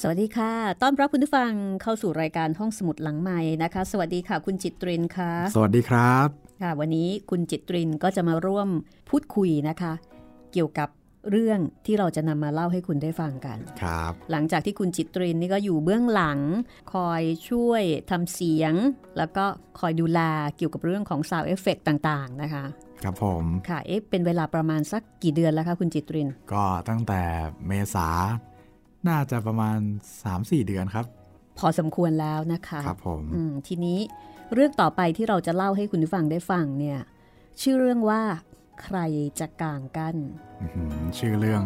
สวัสดีค่ะ ต้อนรับคุณผู้ฟังเข้าสู่รายการห้องสมุดหลังใหม่นะคะ สวัสดีค่ะ คุณจิตรินค่ะ สวัสดีครับ ค่ะ วันนี้คุณจิตรินก็จะมาร่วมพูดคุยนะคะ เกี่ยวกับเรื่องที่เราจะนำมาเล่าให้คุณได้ฟังกัน ครับ หลังจากที่คุณจิตรินนี่ก็อยู่เบื้องหลัง คอยช่วยทำเสียง แล้วก็คอยดูแลเกี่ยวกับเรื่องของ sound effect ต่างๆนะคะ ครับผม ค่ะ เอ๊ะ เป็นเวลาประมาณสักกี่เดือนแล้วคะคุณจิตริน ก็ตั้งแต่เมษา น่าจะประมาณ 3-4 เดือนครับ พอสมควรแล้วนะคะครับผมอืมทีนี้เรื่องต่อไปที่เราจะเล่าให้คุณผู้ฟังได้ฟังเนี่ยชื่อเรื่องว่าใครจะกางกั้นอื้อหือชื่อเรื่อง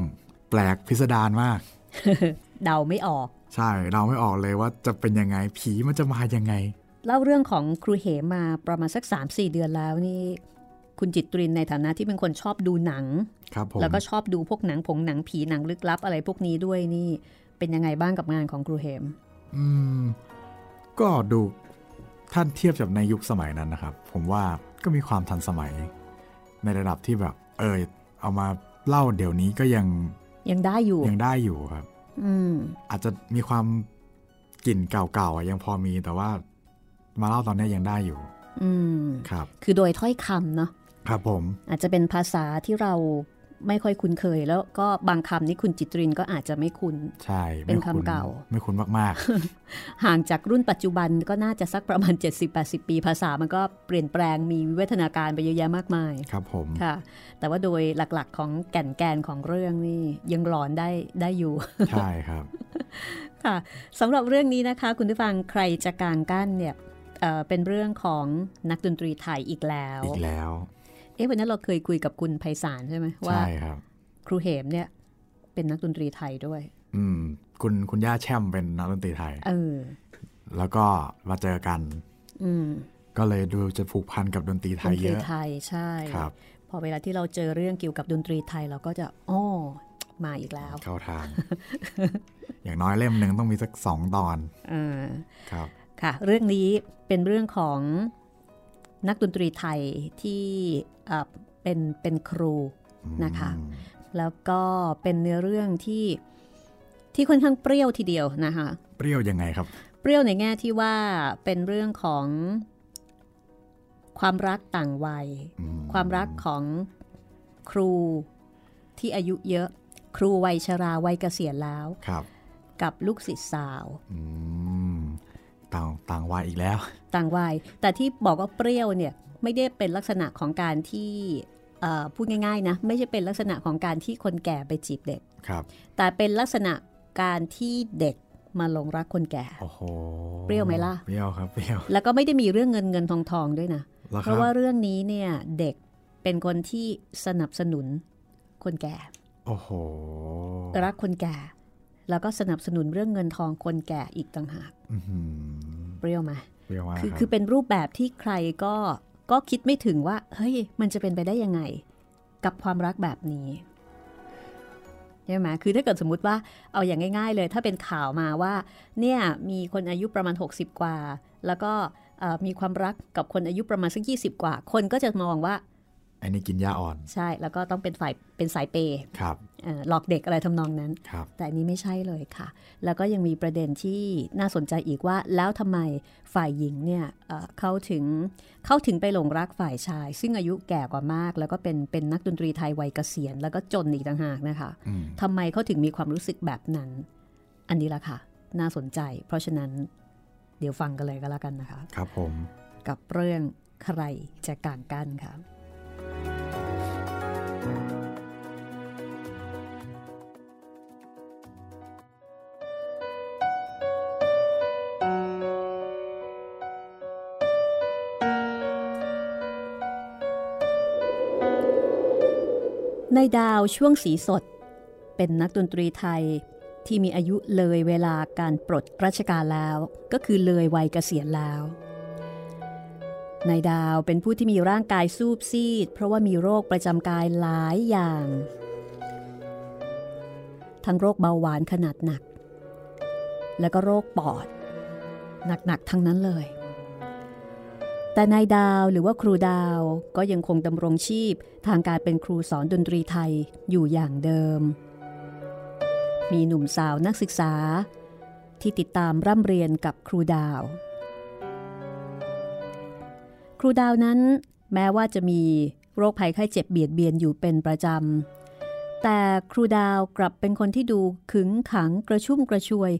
แปลกพิสดารมาก เดาไม่ออก ใช่เราไม่ออกเลยว่าจะเป็นยังไงผีมันจะมายังไง เล่าเรื่องของครูเหมมาประมาณสัก 3-4 เดือนแล้วนี่คุณจิตรินในฐานะที่เป็นคนชอบดูหนัง ครับผม แล้วก็ชอบดูพวกหนังผงหนังผีหนังลึกลับอะไรพวกนี้ด้วยนี่ เป็นยังไงบ้างกับงานของครูเหมอืม ก็ดูท่านเทียบกับในยุคสมัยนั้นนะครับ ผมว่าก็มีความทันสมัย ในระดับที่แบบ เออเอามาเล่าเดี๋ยวนี้ก็ยังยังได้อยู่ยังได้อยู่ครับ อืม อาจจะมีความกลิ่นเก่าๆอะยังพอมีแต่ว่ามาเล่าตอนนี้ยังได้อยู่ อืมครับ คือโดยถ้อยคำเนาะครับผม อาจจะเป็นภาษาที่เรา ไม่ค่อยคุ้นเคย แล้วก็บางคำนี้คุณจิตรินก็อาจจะไม่คุ้น ใช่ เป็นไม่คำเก่า ไม่คุ้นมากห่างจากรุ่นปัจจุบันก็น่าจะสักประมาณ 70-80 ปีภาษามันก็เปลี่ยนแปลงมีวิวัฒนาการไปเยอะแยะมากมายๆครับผม ค่ะ แต่ว่าโดยหลักๆ ของแก่นแกนของเรื่องนี่ยังหลอนได้ได้อยู่ ใช่ครับ ค่ะสำหรับเรื่องนี้นะคะ คุณผู้ฟังใครจะกางกั้นเนี่ยเอ่อเป็นเรื่องของนักดนตรีไทยอีกแล้ว อีกแล้วเอ๊ะวันนั้นเราเคยคุยกับคุณไพศาลใช่ไหมว่าใช่ครับ ครูเหมเนี่ย เป็นนักดนตรีไทยด้วย อืม คุณคุณย่าแช่มเป็นนักดนตรีไทย เออ แล้วก็มาเจอกัน อืม ก็เลยดูจะผูกพันกับดนตรีไทยดนตรีไทยเยอะใช่ครับ พอเวลาที่เราเจอเรื่องเกี่ยวกับดนตรีไทยเราก็จะอ้อมาอีกแล้ว เข้าทาง อย่างน้อยเล่มหนึ่งต้องมีสักสองตอนเออครับ ค่ะ เรื่องนี้เป็นเรื่องของ นักดนตรีไทยที่เอ่อเป็นเป็นครูนะคะอืมแล้วก็เป็นเนื้อเรื่องที่ที่ค่อนข้างเปรี้ยวทีเดียวนะคะ เปรี้ยวยังไงครับ เปรี้ยวในแง่ที่ว่าเป็นเรื่องของความรักต่างวัยอืมความรักของครูที่อายุเยอะ ครูวัยชราวัยเกษียณแล้วครับกับลูกศิษย์สาวอืม ต่างต่างวัยอีกแล้ว ต่างวัยแต่ที่บอกว่าเปรี้ยวเนี่ยไม่ได้เป็นลักษณะของการที่เอ่อพูดง่ายๆนะไม่ใช่เป็นลักษณะของการที่คนแก่ไปจีบเด็กครับ แต่เป็นลักษณะการที่เด็กมาหลงรักคนแก่โอ้โหเปรี้ยวไหมล่ะเปรี้ยวครับเปรี้ยวแล้วก็ไม่ได้มีเรื่องเงินเงินทองทองด้วยนะแล้วเพครัราะบว่าเรื่องนี้เนี่ยเด็กเป็นคนที่สนับสนุนคนแก่ โอ้โหรักคนแก่ แล้วก็สนับสนุนเรื่องเงินทองคนแก่อีกต่างหากอื้อหือเปรี้ยวไหมเปรี้ยวมากคือรับคือเป็นรูปแบบที่ใครก็ก็คิดไม่ถึงว่า เฮ้ย มันจะเป็นไปได้ยังไง กับความรักแบบนี้ใช่ไหมคือถ้าเกิดสมมติว่าเอาอย่างง่าย ๆ เลย ถ้าเป็นข่าวมาว่า เนี่ยมีคนอายุประมาณ 60 กว่า แล้วก็เอ่อมีความรักกับคนอายุประมาณสัก20 กว่า คนก็จะมองว่า ไอ้นี่กินยาอ่อน ใช่แล้วก็ต้องเป็นฝ่ายเป็นสายเปย์ครับเอ่อหลอกเด็กอะไรทำนองนั้นครับแต่อันนี้ไม่ใช่เลยค่ะ แล้วก็ยังมีประเด็นที่น่าสนใจอีกว่า แล้วทำไมฝ่ายหญิงเนี่ยเอ่อเขาถึงเขาถึงไปหลงรักฝ่ายชาย ซึ่งอายุแก่กว่ามาก แล้วก็เป็นเป็นนักดนตรีไทยวัยเกษียณ แล้วก็จนอีกต่างหากนะคะอืมทำไมเขาถึงมีความรู้สึกแบบนั้น อันนี้ละค่ะ น่าสนใจ เพราะฉะนั้นเดี๋ยวฟังกันเลยก็แล้วกันนะคะ ครับผมกับเรื่องใครจะกางกั้นค่ะ นายดาวช่วงสีสด เป็นนักดนตรีไทยที่มีอายุเลยเวลาการปลดราชการแล้ว ก็คือเลยวัยเกษียณแล้วนายดาวเป็นผู้ที่มีร่างกายซูบซีด เพราะว่ามีโรคประจำกายหลายอย่าง ทั้งโรคเบาหวานขนาดหนัก และก็โรคปอด หนักๆทั้งนั้นเลย แต่นายดาวหรือว่าครูดาวก็ยังคงดำรงชีพทางการเป็นครูสอนดนตรีไทยอยู่อย่างเดิม มีหนุ่มสาวนักศึกษา ที่ติดตามร่ำเรียนกับครูดาว ครูดาวนั้น แม้ว่าจะมีโรคภัยไข้เจ็บเบียดเบียนอยู่เป็นประจำ แต่ครูดาวกลับเป็นคนที่ดูขึงขังกระชุ่มกระชวย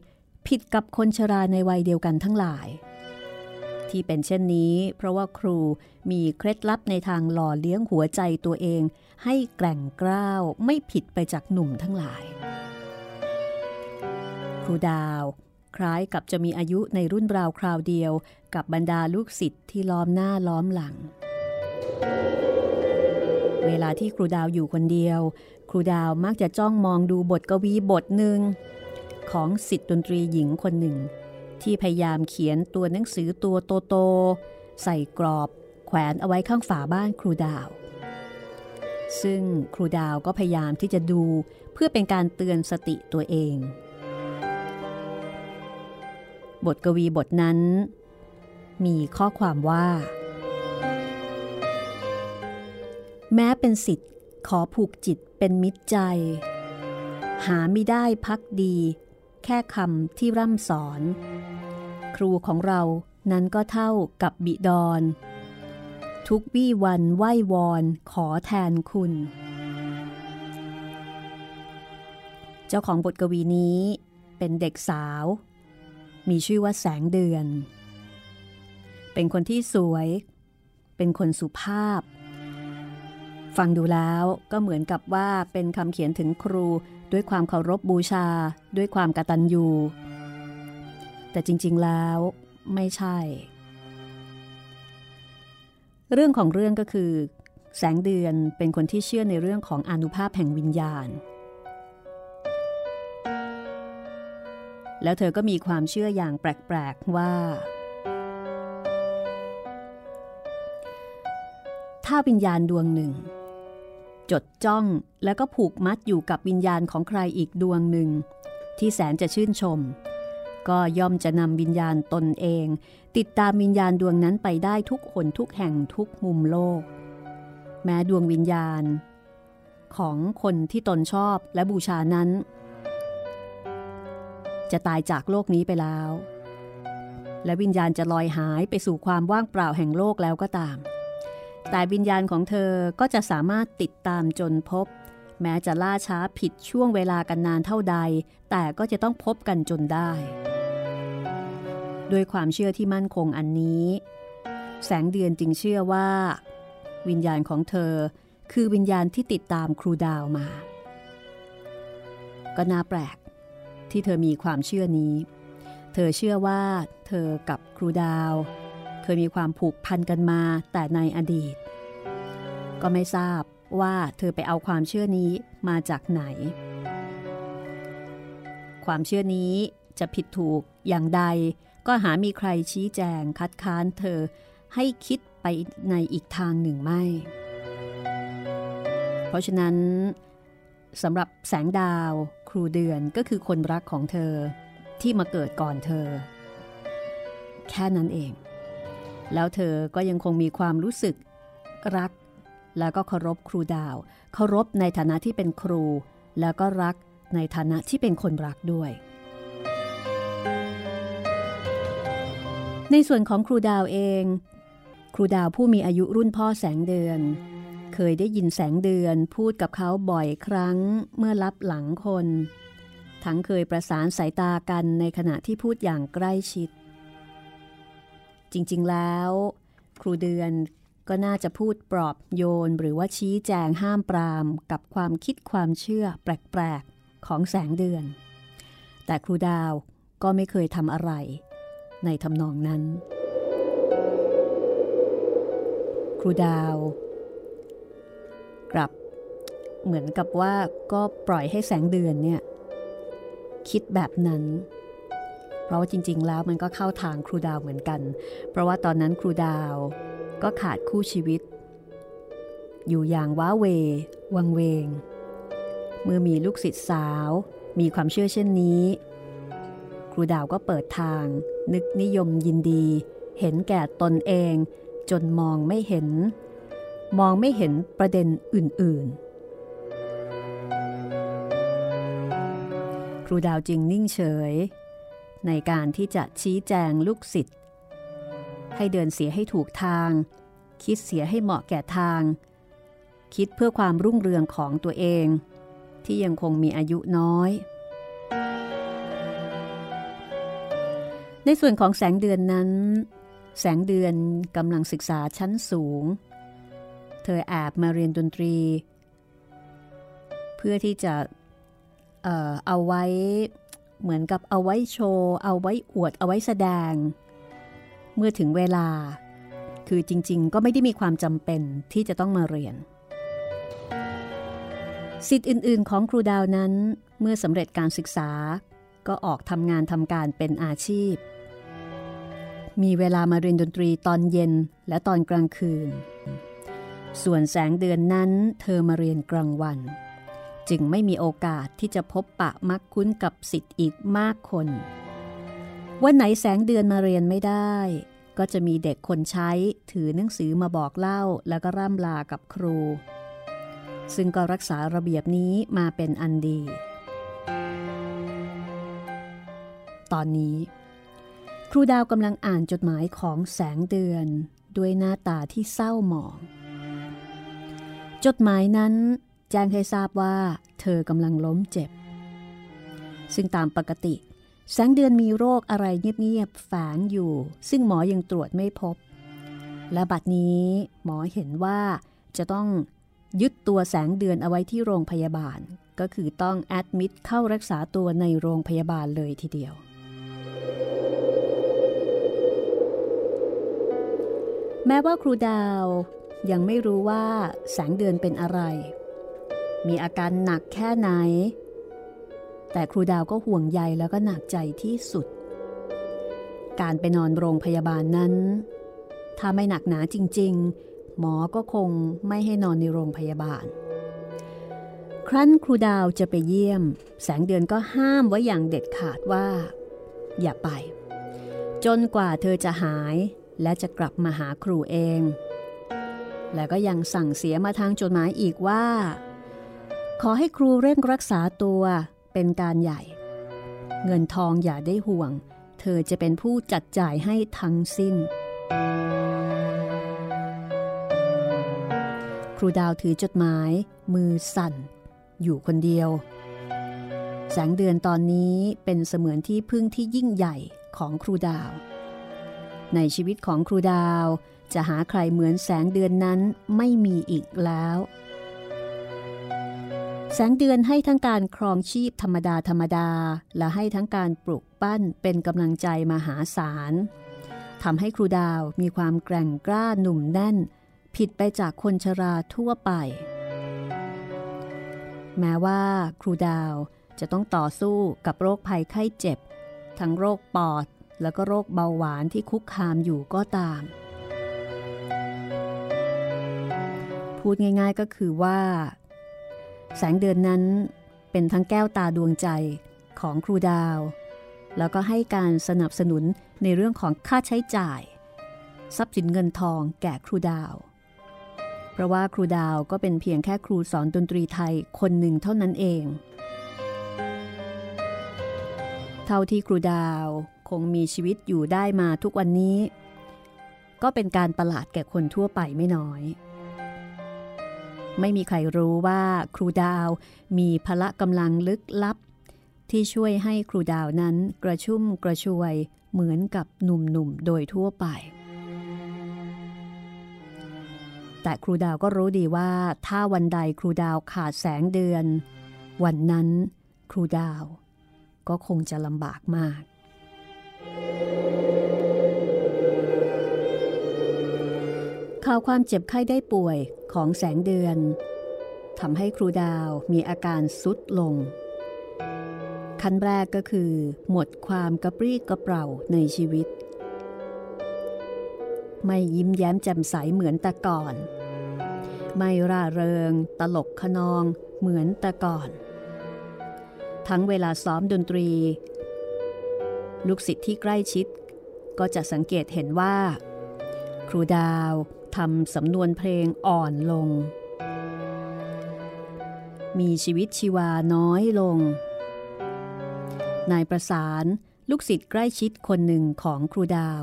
ผิดกับคนชราในวัยเดียวกันทั้งหลาย ที่เป็นเช่นนี้ เพราะว่าครูมีเคล็ดลับในทางหล่อเลี้ยงหัวใจตัวเอง ให้แกร่งกร้าวไม่ผิดไปจากหนุ่มทั้งหลาย ครูดาว คล้ายกับจะมีอายุในรุ่นราวคราวเดียวกับบรรดาลูกศิษย์ที่ล้อมหน้าล้อมหลัง เวลาที่ครูดาวอยู่คนเดียว ครูดาวมักจะจ้องมองดูบทกวีบทหนึ่งของสิทธิ์ดนตรีหญิงคนหนึ่ง ที่พยายามเขียนตัวหนังสือตัวโตๆใส่กรอบ แขวนเอาไว้ข้างฝาบ้านครูดาว ซึ่งครูดาวก็พยายามที่จะดูเพื่อเป็นการเตือนสติตัวเอง บทกวีบทนั้น มีข้อความว่า แม้เป็นสิทธิ์ขอผูกจิตเป็นมิตรใจ หาไม่ได้พักดี แค่คำที่ร่ำสอน ครูของเรานั้นก็เท่ากับบิดอนทุกวี่วันไหว้วอนขอแทนคุณ เจ้าของบทกวีนี้เป็นเด็กสาว มีชื่อว่าแสงเดือน เป็นคนที่สวย เป็นคนสุภาพ ฟังดูแล้วก็เหมือนกับว่าเป็นคำเขียนถึงครู ด้วยความเคารพบบูชา ด้วยความกตัญญู แต่จริงๆแล้วไม่ใช่ เรื่องของเรื่องก็คือ แสงเดือนเป็นคนที่เชื่อในเรื่องของอนุภาพแห่งวิญญาณ แล้วเธอก็มีความเชื่ออย่างแปลกๆว่า ถ้าวิญญาณดวงหนึ่ง ดจ้องแล้วก็ผูกมัดอยู่กับวิญญาณของใครอีกดวงหนึ่ง ที่แสนจะชื่นชม ก็ย่อมจะนำวิญญาณตนเอง ติดตามวิญญาณดวงนั้นไปได้ทุกหนทุกแห่งทุกมุมโลก แม้ดวงวิญญาณ ของคนที่ตนชอบและบูชานั้น จะตายจากโลกนี้ไปแล้ว และวิญญาณจะลอยหายไปสู่ความว่างเปล่าแห่งโลกแล้วก็ตาม แต่วิญญาณของเธอก็จะสามารถติดตามจนพบ แม้จะล่าช้าผิดช่วงเวลากันนานเท่าใด แต่ก็จะต้องพบกันจนได้ ด้วยความเชื่อที่มั่นคงอันนี้ แสงเดือนจึงเชื่อว่า วิญญาณของเธอคือวิญญาณที่ติดตามครูดาวมา ก็น่าแปลก ที่เธอมีความเชื่อนี้ เธอเชื่อว่า เธอกับครูดาว เคยมีความผูกพันกันมาแต่ในอดีต ก็ไม่ทราบว่าเธอไปเอาความเชื่อนี้มาจากไหน ความเชื่อนี้จะผิดถูกอย่างใด ก็หามีใครชี้แจงคัดค้านเธอให้คิดไปในอีกทางหนึ่งไม่ เพราะฉะนั้นสำหรับแสงดาวครูเดือนก็คือคนรักของเธอที่มาเกิดก่อนเธอ แค่นั้นเอง แล้วเธอก็ยังคงมีความรู้สึก รัก แล้วก็เคารพครูดาว เคารพในฐานะที่เป็นครู แล้วก็รักในฐานะที่เป็นคนรักด้วย ในส่วนของครูดาวเอง ครูดาวผู้มีอายุรุ่นพ่อแสงเดือน เคยได้ยินแสงเดือนพูดกับเขาบ่อยครั้งเมื่อรับหลังคน ทั้งเคยประสานสายตากันในขณะที่พูดอย่างใกล้ชิด จริง ๆ แล้ว ครูเดือนก็น่าจะพูดปลอบโยนหรือว่าชี้แจงห้ามปรามกับความคิดความเชื่อแปลก ๆ ของแสงเดือน แต่ครูดาวก็ไม่เคยทำอะไร ในทำนองนั้น ครูดาวกลับ เหมือนกับว่าก็ปล่อยให้แสงเดือนเนี่ย คิดแบบนั้น ราะว่าจริง ๆ แล้วมันก็เข้าทางครูดาวเหมือนกัน เพราะว่าตอนนั้นครูดาวก็ขาดคู่ชีวิต อยู่อย่างว้าเว วังเวง เมื่อมีลูกศิษย์สาว มีความเชื่อเช่นนี้ ครูดาวก็เปิดทาง นึกนิยมยินดี เห็นแก่ตนเอง จนมองไม่เห็น มองไม่เห็นประเด็นอื่น ๆครูดาวจึงนิ่งเฉย ในการที่จะชี้แจงลูกศิษย์ให้เดินเสียให้ถูกทาง คิดเสียให้เหมาะแก่ทาง คิดเพื่อความรุ่งเรืองของตัวเอง ที่ยังคงมีอายุน้อย ในส่วนของแสงเดือนนั้น แสงเดือนกำลังศึกษาชั้นสูง เธอแอบมาเรียนดนตรี เพื่อที่จะเอ่อเอาไว้ เหมือนกับเอาไว้โชว์ เอาไว้อวด เอาไว้แสดง เมื่อถึงเวลา คือจริงๆ ก็ไม่ได้มีความจำเป็นที่จะต้องมาเรียนสิทธิ์อื่นๆ ของครูดาวนั้น เมื่อสำเร็จการศึกษา ก็ออกทำงานทำการเป็นอาชีพ มีเวลามาเรียนดนตรีตอนเย็นและตอนกลางคืน ส่วนแสงเดือนนั้นเธอมาเรียนกลางวัน จึงไม่มีโอกาสที่จะพบปะมักคุ้นกับสิทธิ์อีกมากคน วันไหนแสงเดือนมาเรียนไม่ได้ ก็จะมีเด็กคนใช้ถือหนังสือมาบอกเล่าแล้วก็ร่ำลากับครู ซึ่งก็รักษาระเบียบนี้มาเป็นอันดี ตอนนี้ ครูดาวกำลังอ่านจดหมายของแสงเดือน ด้วยหน้าตาที่เศร้าหมอง จดหมายนั้น แจ้งให้ทราบว่าเธอกำลังล้มเจ็บ ซึ่งตามปกติ แสงเดือนมีโรคอะไรเงียบๆแฝงอยู่ ซึ่งหมอยังตรวจไม่พบ และบัดนี้หมอเห็นว่าจะต้องยึดตัวแสงเดือนเอาไว้ที่โรงพยาบาล ก็คือต้องแอดมิดเข้ารักษาตัวในโรงพยาบาลเลยทีเดียว แม้ว่าครูดาวยังไม่รู้ว่าแสงเดือนเป็นอะไร มีอาการหนักแค่ไหน แต่ครูดาวก็ห่วงใยแล้วก็หนักใจที่สุด การไปนอนโรงพยาบาลนั้น ถ้าไม่หนักหนาจริง ๆ หมอก็คงไม่ให้นอนในโรงพยาบาล ครั้นครูดาวจะไปเยี่ยม แสงเดือนก็ห้ามไว้อย่างเด็ดขาดว่า อย่าไป จนกว่าเธอจะหายและจะกลับมาหาครูเอง และก็ยังสั่งเสียมาทางจดหมายอีกว่า ขอให้ครูเร่งรักษาตัวเป็นการใหญ่ เงินทองอย่าได้ห่วง เธอจะเป็นผู้จัดจ่ายให้ทั้งสิ้น ครูดาวถือจดหมาย มือสั่น อยู่คนเดียว แสงเดือนตอนนี้เป็นเสมือนที่พึ่งที่ยิ่งใหญ่ของครูดาว ในชีวิตของครูดาวจะหาใครเหมือนแสงเดือนนั้นไม่มีอีกแล้ว แสงเดือนให้ทั้งการครองชีพธรรมดาธรรมดา และให้ทั้งการปลุกปั้นเป็นกำลังใจมหาศาลทำให้ครูดาวมีความแกร่งกล้าหนุ่มแน่น ผิดไปจากคนชราทั่วไป แม้ว่าครูดาวจะต้องต่อสู้กับโรคภัยไข้เจ็บ ทั้งโรคปอดแล้วก็โรคเบาหวานที่คุกคามอยู่ก็ตาม พูดง่ายๆก็คือว่า แสงเดือนนั้นเป็นทั้งแก้วตาดวงใจของครูดาว แล้วก็ให้การสนับสนุนในเรื่องของค่าใช้จ่าย ทรัพย์สินเงินทองแก่ครูดาว เพราะว่าครูดาวก็เป็นเพียงแค่ครูสอนดนตรีไทยคนหนึ่งเท่านั้นเอง เท่าที่ครูดาวคงมีชีวิตอยู่ได้มาทุกวันนี้ ก็เป็นการประหลาดแก่คนทั่วไปไม่น้อย ไม่มีใครรู้ว่าครูดาวมีพละกำลังลึกลับ ที่ช่วยให้ครูดาวนั้นกระชุ่มกระชวยเหมือนกับหนุ่มๆโดยทั่วไป แต่ครูดาวก็รู้ดีว่าถ้าวันใดครูดาวขาดแสงเดือน วันนั้นครูดาวก็คงจะลำบากมาก ข่าวความเจ็บไข้ได้ป่วยของแสงเดือนทำให้ครูดาวมีอาการสุดลง ขั้นแรกก็คือ หมดความกระปรี้กระเปร่าในชีวิต ไม่ยิ้มแย้มแจ่มใสเหมือนแต่ก่อน ไม่ร่าเริง ตลกขนองเหมือนแต่ก่อน ทั้งเวลาซ้อมดนตรี ลูกศิษย์ที่ใกล้ชิด ก็จะสังเกตเห็นว่า ครูดาวทำสำนวนเพลงอ่อนลง มีชีวิตชีวาน้อยลง นายประสานลูกศิษย์ใกล้ชิดคนหนึ่งของครูดาว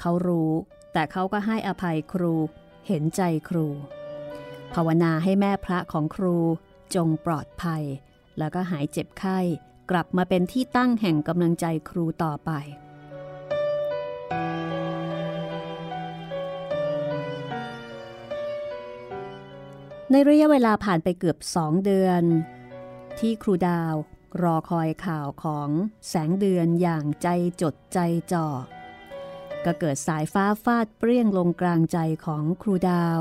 เขารู้แต่เขาก็ให้อภัยครูเห็นใจครู ภาวนาให้แม่พระของครูจงปลอดภัย แล้วก็หายเจ็บไข้กลับมาเป็นที่ตั้งแห่งกำลังใจครูต่อไป ในระยะเวลาผ่านไปเกือบสองเดือน ที่ครูดาวรอคอยข่าวของแสงเดือนอย่างใจจดใจจ่อ ก็เกิดสายฟ้าฟาดเปรี้ยงลงกลางใจของครูดาว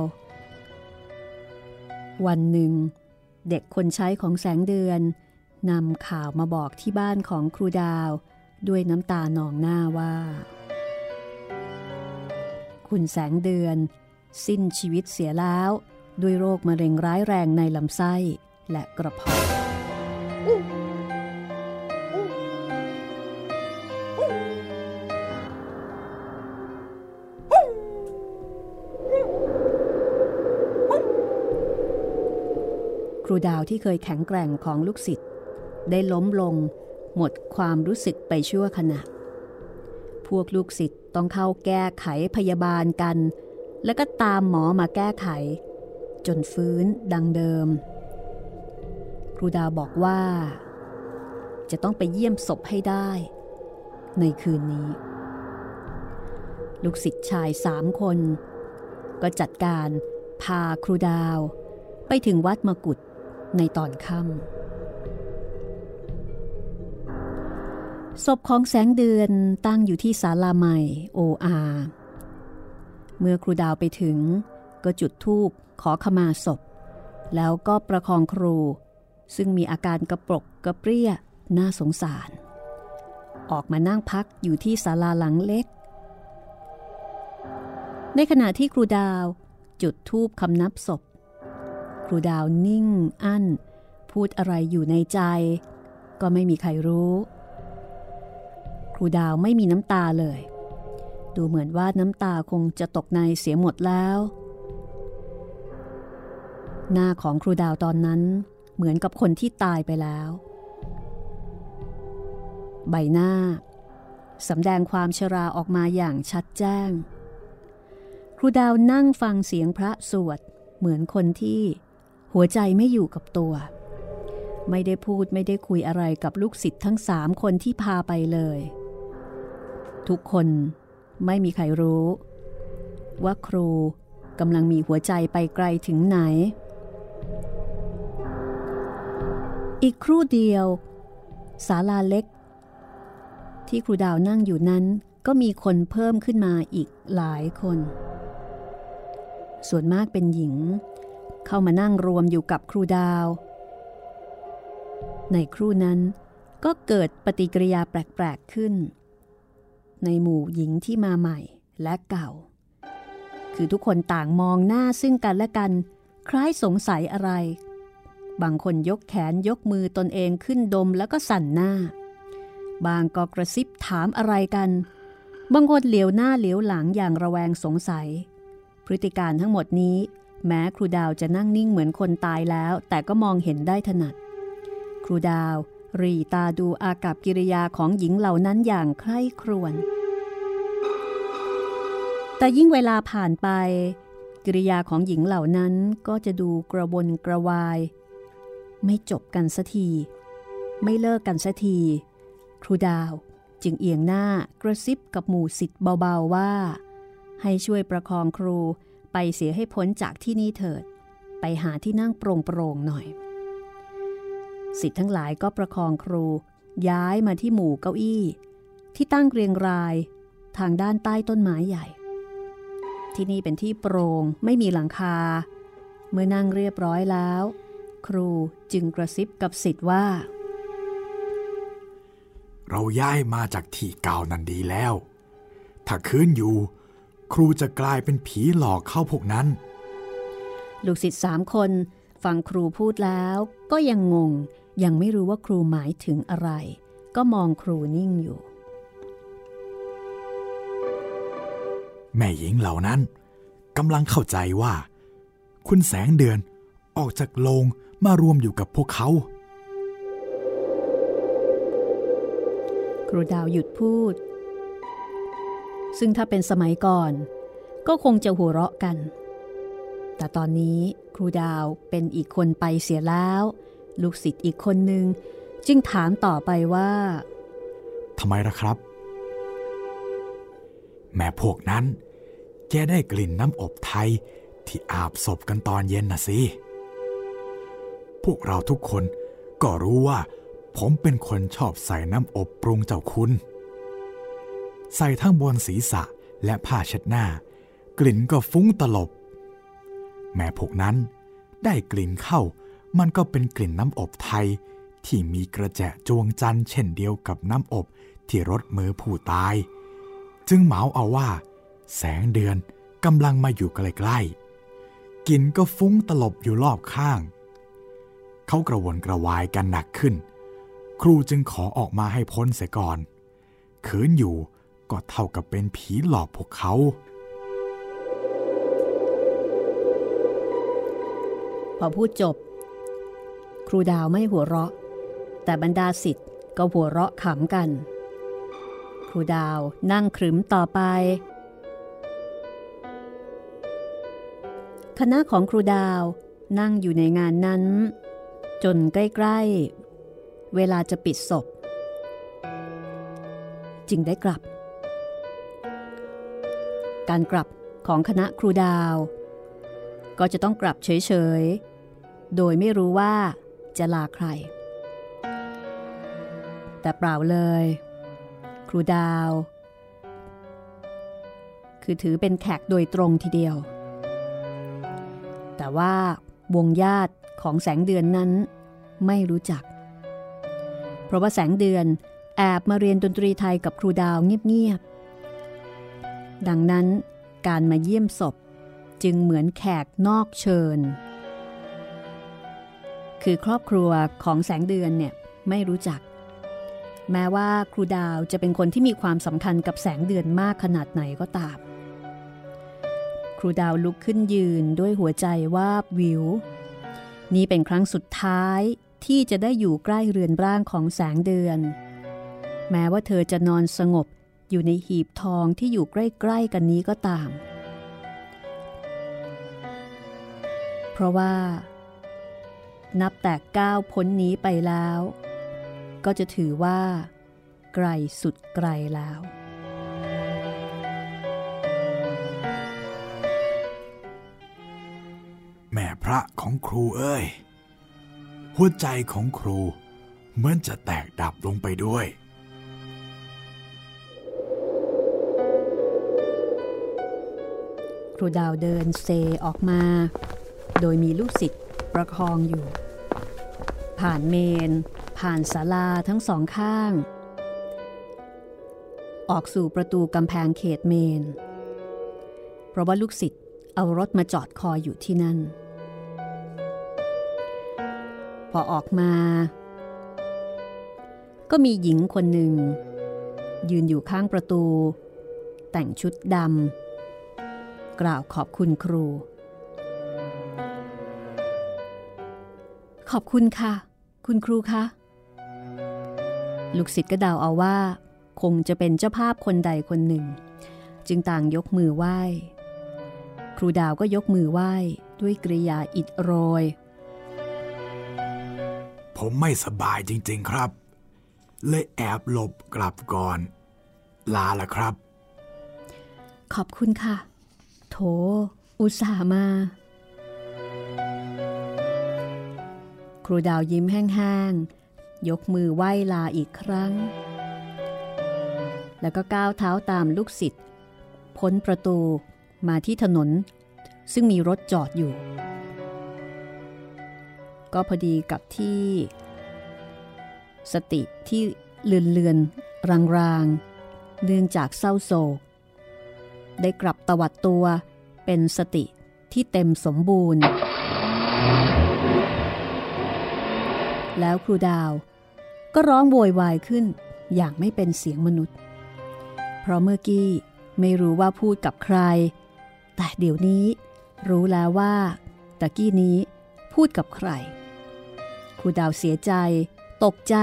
วันหนึ่ง เด็กคนใช้ของแสงเดือนนำข่าวมาบอกที่บ้านของครูดาว ด้วยน้ำตาหนองหน้าว่า คุณแสงเดือน สิ้นชีวิตเสียแล้ว ด้วยโรคมะเร็งร้ายแรงในลำไส้และกระเพาะครูดาวที่เคยแข็งแกร่งของลูกศิษย์ได้ล้มลงหมดความรู้สึกไปชั่วขณะ พวกลูกศิษย์ต้องเข้าแก้ไขพยาบาลกัน แล้วก็ตามหมอมาแก้ไข จนฟื้นดังเดิม ครูดาวบอกว่า จะต้องไปเยี่ยมศพให้ได้ ในคืนนี้ ลูกศิษย์ชายสามคน ก็จัดการพาครูดาว ไปถึงวัดมกุฏในตอนค่ำศพของแสงเดือนตั้งอยู่ที่ศาลาใหม่โออาเมื่อครูดาวไปถึงก็จุดธูป ขอขมาศพ แล้วก็ประคองครู ซึ่งมีอาการกระปรกกระเปรี้ยน่าสงสาร ออกมานั่งพักอยู่ที่ศาลาหลังเล็ก ในขณะที่ครูดาวจุดธูปคำนับศพ ครูดาวนิ่งอั้น พูดอะไรอยู่ในใจ ก็ไม่มีใครรู้ ครูดาวไม่มีน้ำตาเลย ดูเหมือนว่าน้ำตาคงจะตกในเสียหมดแล้ว หน้าของครูดาวตอนนั้นเหมือนกับคนที่ตายไปแล้ว ใบหน้าสำแดงความชราออกมาอย่างชัดแจ้ง ครูดาวนั่งฟังเสียงพระสวดเหมือนคนที่หัวใจไม่อยู่กับตัว ไม่ได้พูดไม่ได้คุยอะไรกับลูกศิษย์ทั้งสามคนที่พาไปเลย ทุกคนไม่มีใครรู้ ว่าครูกำลังมีหัวใจไปไกลถึงไหน อีกครู่เดียวศาลาเล็ก ที่ครูดาวนั่งอยู่นั้นก็มีคนเพิ่มขึ้นมาอีกหลายคน ส่วนมากเป็นหญิง เข้ามานั่งรวมอยู่กับครูดาว ในครู่นั้นก็เกิดปฏิกิริยาแปลกๆขึ้น ในหมู่หญิงที่มาใหม่และเก่า คือทุกคนต่างมองหน้าซึ่งกันและกัน คล้ายสงสัยอะไร บางคนยกแขนยกมือตนเองขึ้นดมแล้วก็สั่นหน้า บางก็กระซิบถามอะไรกัน บางคนเหลียวหน้าเหลียวหลังอย่างระแวงสงสัย พฤติการทั้งหมดนี้ แม้ครูดาวจะนั่งนิ่งเหมือนคนตายแล้ว แต่ก็มองเห็นได้ถนัด ครูดาวรีตาดูอากับกิริยาของหญิงเหล่านั้นอย่างใคร่ครวญ แต่ยิ่งเวลาผ่านไป กิริยาของหญิงเหล่านั้นก็จะดูกระวนกระวาย ไม่จบกันสัที ไม่เลิกกันสัที ครูดาวจึงเอียงหน้ากระซิบกับหมู่สิทธิ์เบาๆว่า ให้ช่วยประคองครูไปเสียให้พ้นจากที่นี่เถิด ไปหาที่นั่งโปร่งๆหน่อย สิทธิ์ทั้งหลายก็ประคองครู ย้ายมาที่หมู่เก้าอี้ ที่ตั้งเรียงรายทางด้านใต้ต้นไม้ใหญ่ ที่นี่เป็นที่โปร่งไม่มีหลังคา เมื่อนั่งเรียบร้อยแล้ว ครูจึงกระซิบกับสิทธิ์ว่า เราย้ายมาจากที่เก่านั่นดีแล้ว ถ้าคืนอยู่ ครูจะกลายเป็นผีหลอกเข้าพวกนั้น ลูกศิษย์สามคนฟังครูพูดแล้วก็ยังงง ยังไม่รู้ว่าครูหมายถึงอะไร ก็มองครูนิ่งอยู่ แม่หญิงเหล่านั้นกำลังเข้าใจว่า คุณแสงเดือนออกจากโรง มารวมอยู่กับพวกเขา ครูดาวหยุดพูด ซึ่งถ้าเป็นสมัยก่อน ก็คงจะหัวเราะกัน แต่ตอนนี้ครูดาวเป็นอีกคนไปเสียแล้ว ลูกศิษย์อีกคนหนึ่งจึงถามต่อไปว่าทำไมล่ะครับ แม่พวกนั้นแกได้กลิ่นน้ำอบไทยที่อาบศพกันตอนเย็นน่ะสิ พวกเราทุกคนก็รู้ว่า ผมเป็นคนชอบใส่น้ำอบปรุงเจ้าคุณ ใส่ทั้งบนศีรษะและผ้าเช็ดหน้า กลิ่นก็ฟุ้งตลบ แม่พวกนั้นได้กลิ่นเข้า มันก็เป็นกลิ่นน้ำอบไทย ที่มีกระแจะจวงจันทร์เช่นเดียวกับน้ำอบที่รดมือผู้ตาย จึงเหมาเอาว่า แสงเดือนกำลังมาอยู่ใกล้ๆกลิ่นก็ฟุ้งตลบอยู่รอบข้าง เขากระวนกระวายกันหนักขึ้น ครูจึงขอออกมาให้พ้นเสียก่อนขืนอยู่ก็เท่ากับเป็นผีหลอกพวกเขา พอพูดจบ ครูดาวไม่หัวเราะ แต่บรรดาสิทธ์ก็หัวเราะขำกัน ครูดาวนั่งขรึมต่อไป คณะของครูดาวนั่งอยู่ในงานนั้น จนใกล้ๆ เวลาจะปิดศพ จึงได้กลับ การกลับของคณะครูดาว ก็จะต้องกลับเฉยๆ โดยไม่รู้ว่าจะลาใคร แต่เปล่าเลย ครูดาว คือถือเป็นแขกโดยตรงทีเดียว แต่ว่า วงญาติของแสงเดือนนั้น ไม่รู้จัก เพราะว่าแสงเดือนแอบมาเรียนดนตรีไทยกับครูดาวเงียบๆ ดังนั้นการมาเยี่ยมศพจึงเหมือนแขกนอกเชิญ คือครอบครัวของแสงเดือนเนี่ยไม่รู้จัก แม้ว่าครูดาวจะเป็นคนที่มีความสำคัญกับแสงเดือนมากขนาดไหนก็ตาม ครูดาวลุกขึ้นยืนด้วยหัวใจวาบหวิว นี่เป็นครั้งสุดท้ายที่จะได้อยู่ใกล้เรือนร่างของแสงเดือน แม้ว่าเธอจะนอนสงบอยู่ในหีบทองที่อยู่ใกล้ๆกันนี้ก็ตาม เพราะว่า นับแต่ก้าวพ้นนี้ไปแล้ว ก็จะถือว่า ไกลสุดไกลแล้ว แม่พระของครูเอ้ย หัวใจของครูเหมือนจะแตกดับลงไปด้วย ครูดาวเดินเซออกมา โดยมีลูกศิษย์ประคองอยู่ ผ่านเมน ผ่านศาลาทั้งสองข้าง ออกสู่ประตูกำแพงเขตเมน เพราะว่าลูกศิษย์ เอารถมาจอดคอยอยู่ที่นั่น พอออกมา ก็มีหญิงคนหนึ่ง ยืนอยู่ข้างประตู แต่งชุดดำกล่าวขอบคุณครู ขอบคุณค่ะ คุณครูคะลูกศิษย์ก็เดาเอาว่า คงจะเป็นเจ้าภาพคนใดคนหนึ่ง จึงต่างยกมือไหว้ รูดาวก็ยกมือไหว้ด้วยกริยาอิดโรย ผมไม่สบายจริง ๆครับ เลยแอบหลบกลับก่อน ลาละครับ ขอบคุณค่ะ โถ อุตส่าห์มา ครูดาวยิ้มแห้งๆ ยกมือไหว้ลาอีกครั้ง แล้วก็ก้าวเท้าตามลูกศิษย์พ้นประตู มาที่ถนน ซึ่งมีรถจอดอยู่ ก็พอดีกับที่ สติที่เลือนเลือนรางรางเนื่องจากเศร้าโศก ได้กลับตวัดตัวเป็นสติที่เต็มสมบูรณ์ แล้วครูดาวก็ร้องโวยวายขึ้นอย่างไม่เป็นเสียงมนุษย์ เพราะเมื่อกี้ไม่รู้ว่าพูดกับใคร แต่เดี๋ยวนี้ รู้แล้วว่าตะกี้นี้พูดกับใครครูดาวเสียใจ ตกใจ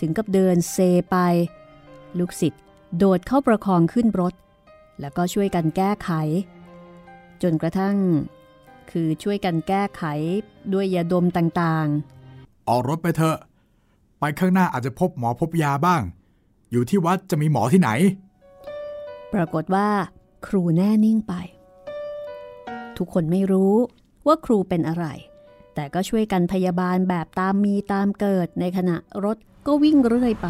ถึงกับเดินเซไป ลูกศิษย์โดดเข้าประคองขึ้นรถ แล้วก็ช่วยกันแก้ไข จนกระทั่ง คือช่วยกันแก้ไขด้วยยาดมต่างๆ ออกรถไปเถอะ ไปข้างหน้าอาจจะพบหมอพบยาบ้าง อยู่ที่วัดจะมีหมอที่ไหน ปรากฏว่า ครูแน่นิ่งไป ทุกคนไม่รู้ว่าครูเป็นอะไร แต่ก็ช่วยกันพยาบาลแบบตามมีตามเกิดในขณะรถก็วิ่งเรื่อยไป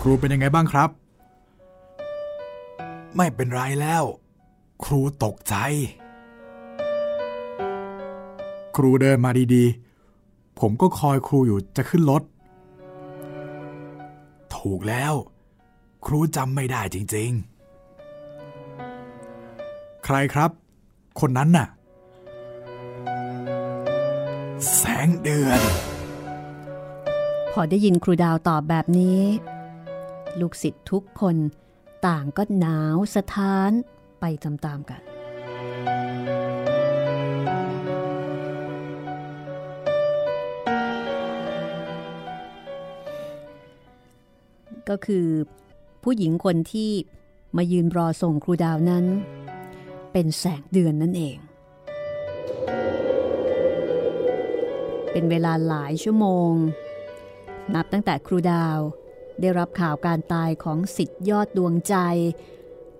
ครูเป็นยังไงบ้างครับ ไม่เป็นไรแล้ว ครูตกใจ ครูเดินมาดีๆ ผมก็คอยครูอยู่จะขึ้นรถถูกแล้ว ครูจำไม่ได้จริง ๆ ใครครับ คนนั้นน่ะ แสงเดือน พอได้ยินครูดาวตอบแบบนี้ ลูกศิษย์ทุกคนต่างก็หนาวสะท้านไปตามๆกัน ก็คือผู้หญิงคนที่มายืนรอส่งครูดาวนั้น เป็นแสงเดือนนั่นเอง เป็นเวลาหลายชั่วโมง นับตั้งแต่ครูดาวได้รับข่าวการตายของสิทธิยอดดวงใจ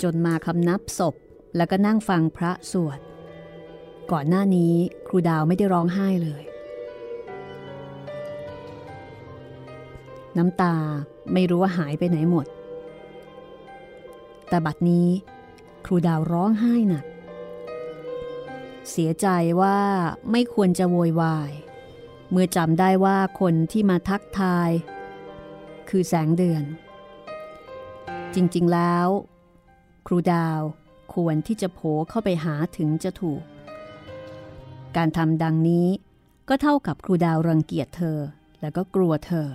จนมาคำนับศพแล้วก็นั่งฟังพระสวด ก่อนหน้านี้ครูดาวไม่ได้ร้องไห้เลย น้ำตาไม่รู้ว่าหายไปไหนหมด แต่บัดนี้ ครูดาวร้องไห้หนัก เสียใจว่าไม่ควรจะโวยวาย เมื่อจำได้ว่าคนที่มาทักทาย คือแสงเดือน จริงๆแล้ว ครูดาวควรที่จะโผเข้าไปหาถึงจะถูก การทำดังนี้ก็เท่ากับครูดาวรังเกียจเธอแล้วก็กลัวเธอ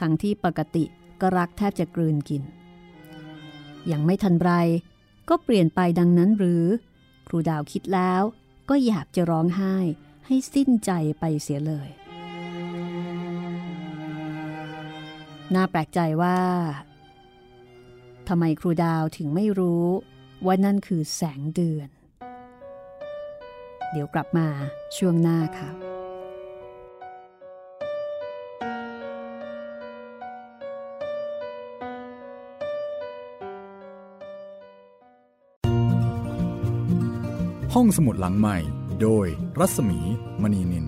ทั้งที่ปกติก็รักแทบจะกลืนกินยังไม่ทันไร ก็เปลี่ยนไปดังนั้นหรือ ครูดาวคิดแล้วก็อยากจะร้องไห้ให้สิ้นใจไปเสียเลย น่าแปลกใจว่าทำไมครูดาวถึงไม่รู้ว่านั่นคือแสงเดือน เดี๋ยวกลับมาช่วงหน้าค่ะ ห้องสมุดหลังใหม่ โดยรัศมีมณีนิน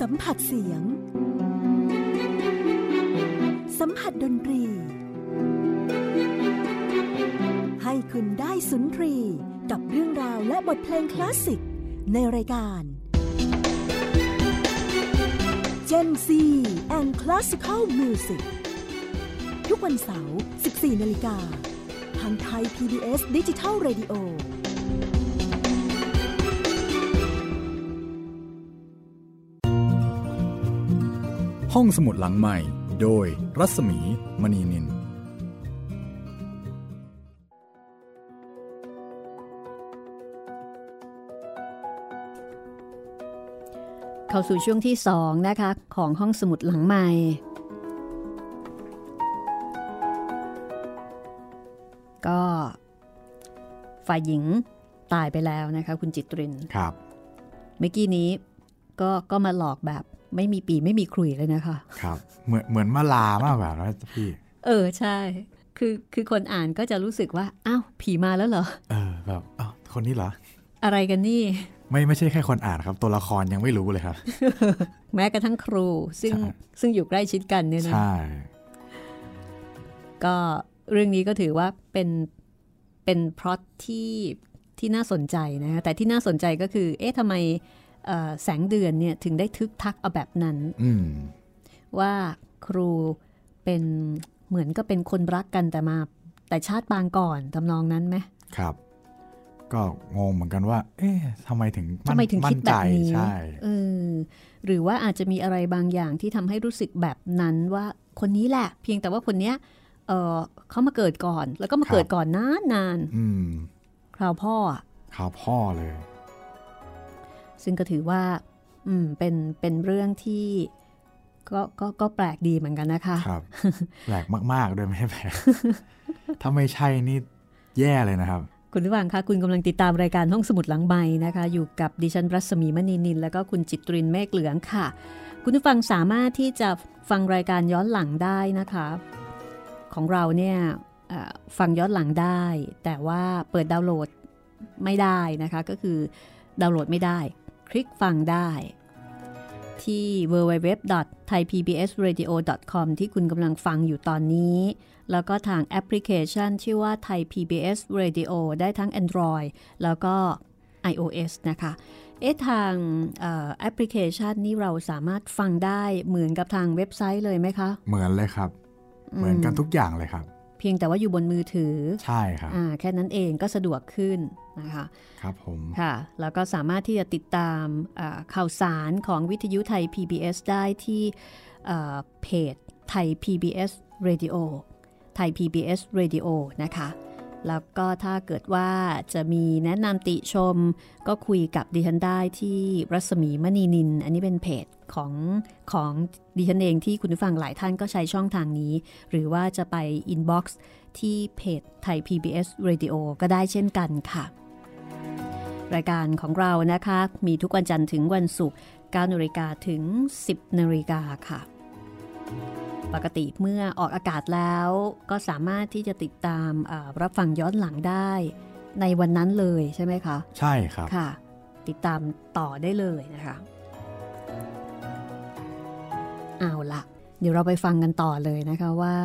สัมผัสเสียง สัมผัสดนตรี ให้คุณได้สุนทรีกับเรื่องราวและบทเพลงคลาสสิก ในรายการ Gen Z and Classical Music ทุกวันเสาร์ 14นาฬิกาทางไทย PBS Digital Radio ห้องสมุดหลังใหม่ โดยรัศมี มณีนินเข้าสู่ช่วงที่สองนะคะ ของห้องสมุดหลังใหม่ ฝ่ายหญิงตายไปแล้วนะคะ คุณจิตรินครับ เมื่อกี้นี้ก็ก็มาหลอกแบบไม่มีปีไม่มีครุยเลยนะคะ ครับ เหมือนเหมือนมาลามากกว่านะพี่ เออใช่ คือคือคนอ่านก็จะรู้สึกว่า อ้าวผีมาแล้วเหรอ เออแบบอ้าวคนนี้เหรอ อะไรกันนี่ ไม่ไม่ใช่แค่คนอ่านครับ ตัวละครยังไม่รู้เลยครับ แม้กระทั่งครูซึ่งใช่ซึ่งอยู่ใกล้ชิดกันเนี่ยนะใช่ ก็เรื่องนี้ก็ถือว่าเป็น เป็นพล็อตที่ที่น่าสนใจนะคะแต่ที่น่าสนใจก็คือ เอ๊ะทำไมเอ่อแสงเดือนเนี่ยถึงได้ทึกทักเอาแบบนั้นอืมว่าครูเป็นเหมือนก็เป็นคนรักกันแต่มาแต่ชาติปางก่อนทำนองนั้นไหมครับ ก็งงเหมือนกันว่า เอ๊ะทำไมถึงนทำไมถึงคิดนแบใจบนี้ใช่เออหรือว่าอาจจะมีอะไรบางอย่างที่ทำให้รู้สึกแบบนั้นว่าคนนี้แหละ เพียงแต่ว่าคนเนี้ย เออเขามาเกิดก่อน แล้วก็มาเกิดก่อนนานนานอืมๆคราวพ่ออะข่าวพ่อเลย ซึ่งก็ถือว่า อืมเป็นเป็นเรื่องที่ก็ก็ก็แปลกดีเหมือนกันนะคะครับแปลกมากๆด้วยไม่ใช่แปลกถ้าไม่ใช่นี่แย่เลยนะครับ คุณผู้ฟังคะคุณกำลังติดตามรายการห้องสมุดหลังใบนะคะ อยู่กับดิฉันรัศมีมณีนิน แล้วก็คุณจิตรินเมฆเหลืองค่ะ คุณผู้ฟังสามารถที่จะฟังรายการย้อนหลังได้นะคะ ของเราเนี่ยฟังย้อนหลังได้ แต่ว่าเปิดดาวน์โหลดไม่ได้นะคะ ก็คือดาวน์โหลดไม่ได้ คลิกฟังได้ที่ www.thaipbsradio.com ที่คุณกำลังฟังอยู่ตอนนี้ แล้วก็ทางแอปพลิเคชัน ชื่อว่า Thai PBS Radio ได้ทั้ง Android แล้วก็ iOS นะคะ เอ๊ะทางแอปพลิเคชันนี้เราสามารถฟังได้เหมือนกับทางเว็บไซต์เลยไหมคะ เหมือนเลยครับ เหมือนกันทุกอย่างเลยครับ เพียงแต่ว่าอยู่บนมือถือ ใช่ครับอ่าแค่นั้นเองก็สะดวกขึ้นนะคะครับผมค่ะ แล้วก็สามารถที่จะติดตามอ่าข่าวสารของวิทยุไทย PBS ได้ที่อ่าเพจไทย PBS Radio ไทย PBS Radio นะคะ แล้วก็ถ้าเกิดว่าจะมีแนะนำติชม ก็คุยกับดิฉันได้ที่รัศมีมณีนิน อันนี้เป็นเพจของของดิฉันเองที่คุณผู้ฟังหลายท่านก็ใช้ช่องทางนี้ หรือว่าจะไปอินบ็อกซ์ที่เพจไทย PBS Radio ก็ได้เช่นกันค่ะ รายการของเรานะคะ มีทุกวันจันทร์ถึงวันศุกร์9นาฬิกาถึง 10นาฬิกาค่ะ ปกติเมื่อออกอากาศแล้วก็สามารถที่จะติดตามรับฟังย้อนหลังได้ในวันนั้นเลยใช่ไหมคะ ใช่ครับค่ะ ติดตามต่อได้เลยนะคะ เอาละเดี๋ยวเราไปฟังกันต่อเลยนะคะว่า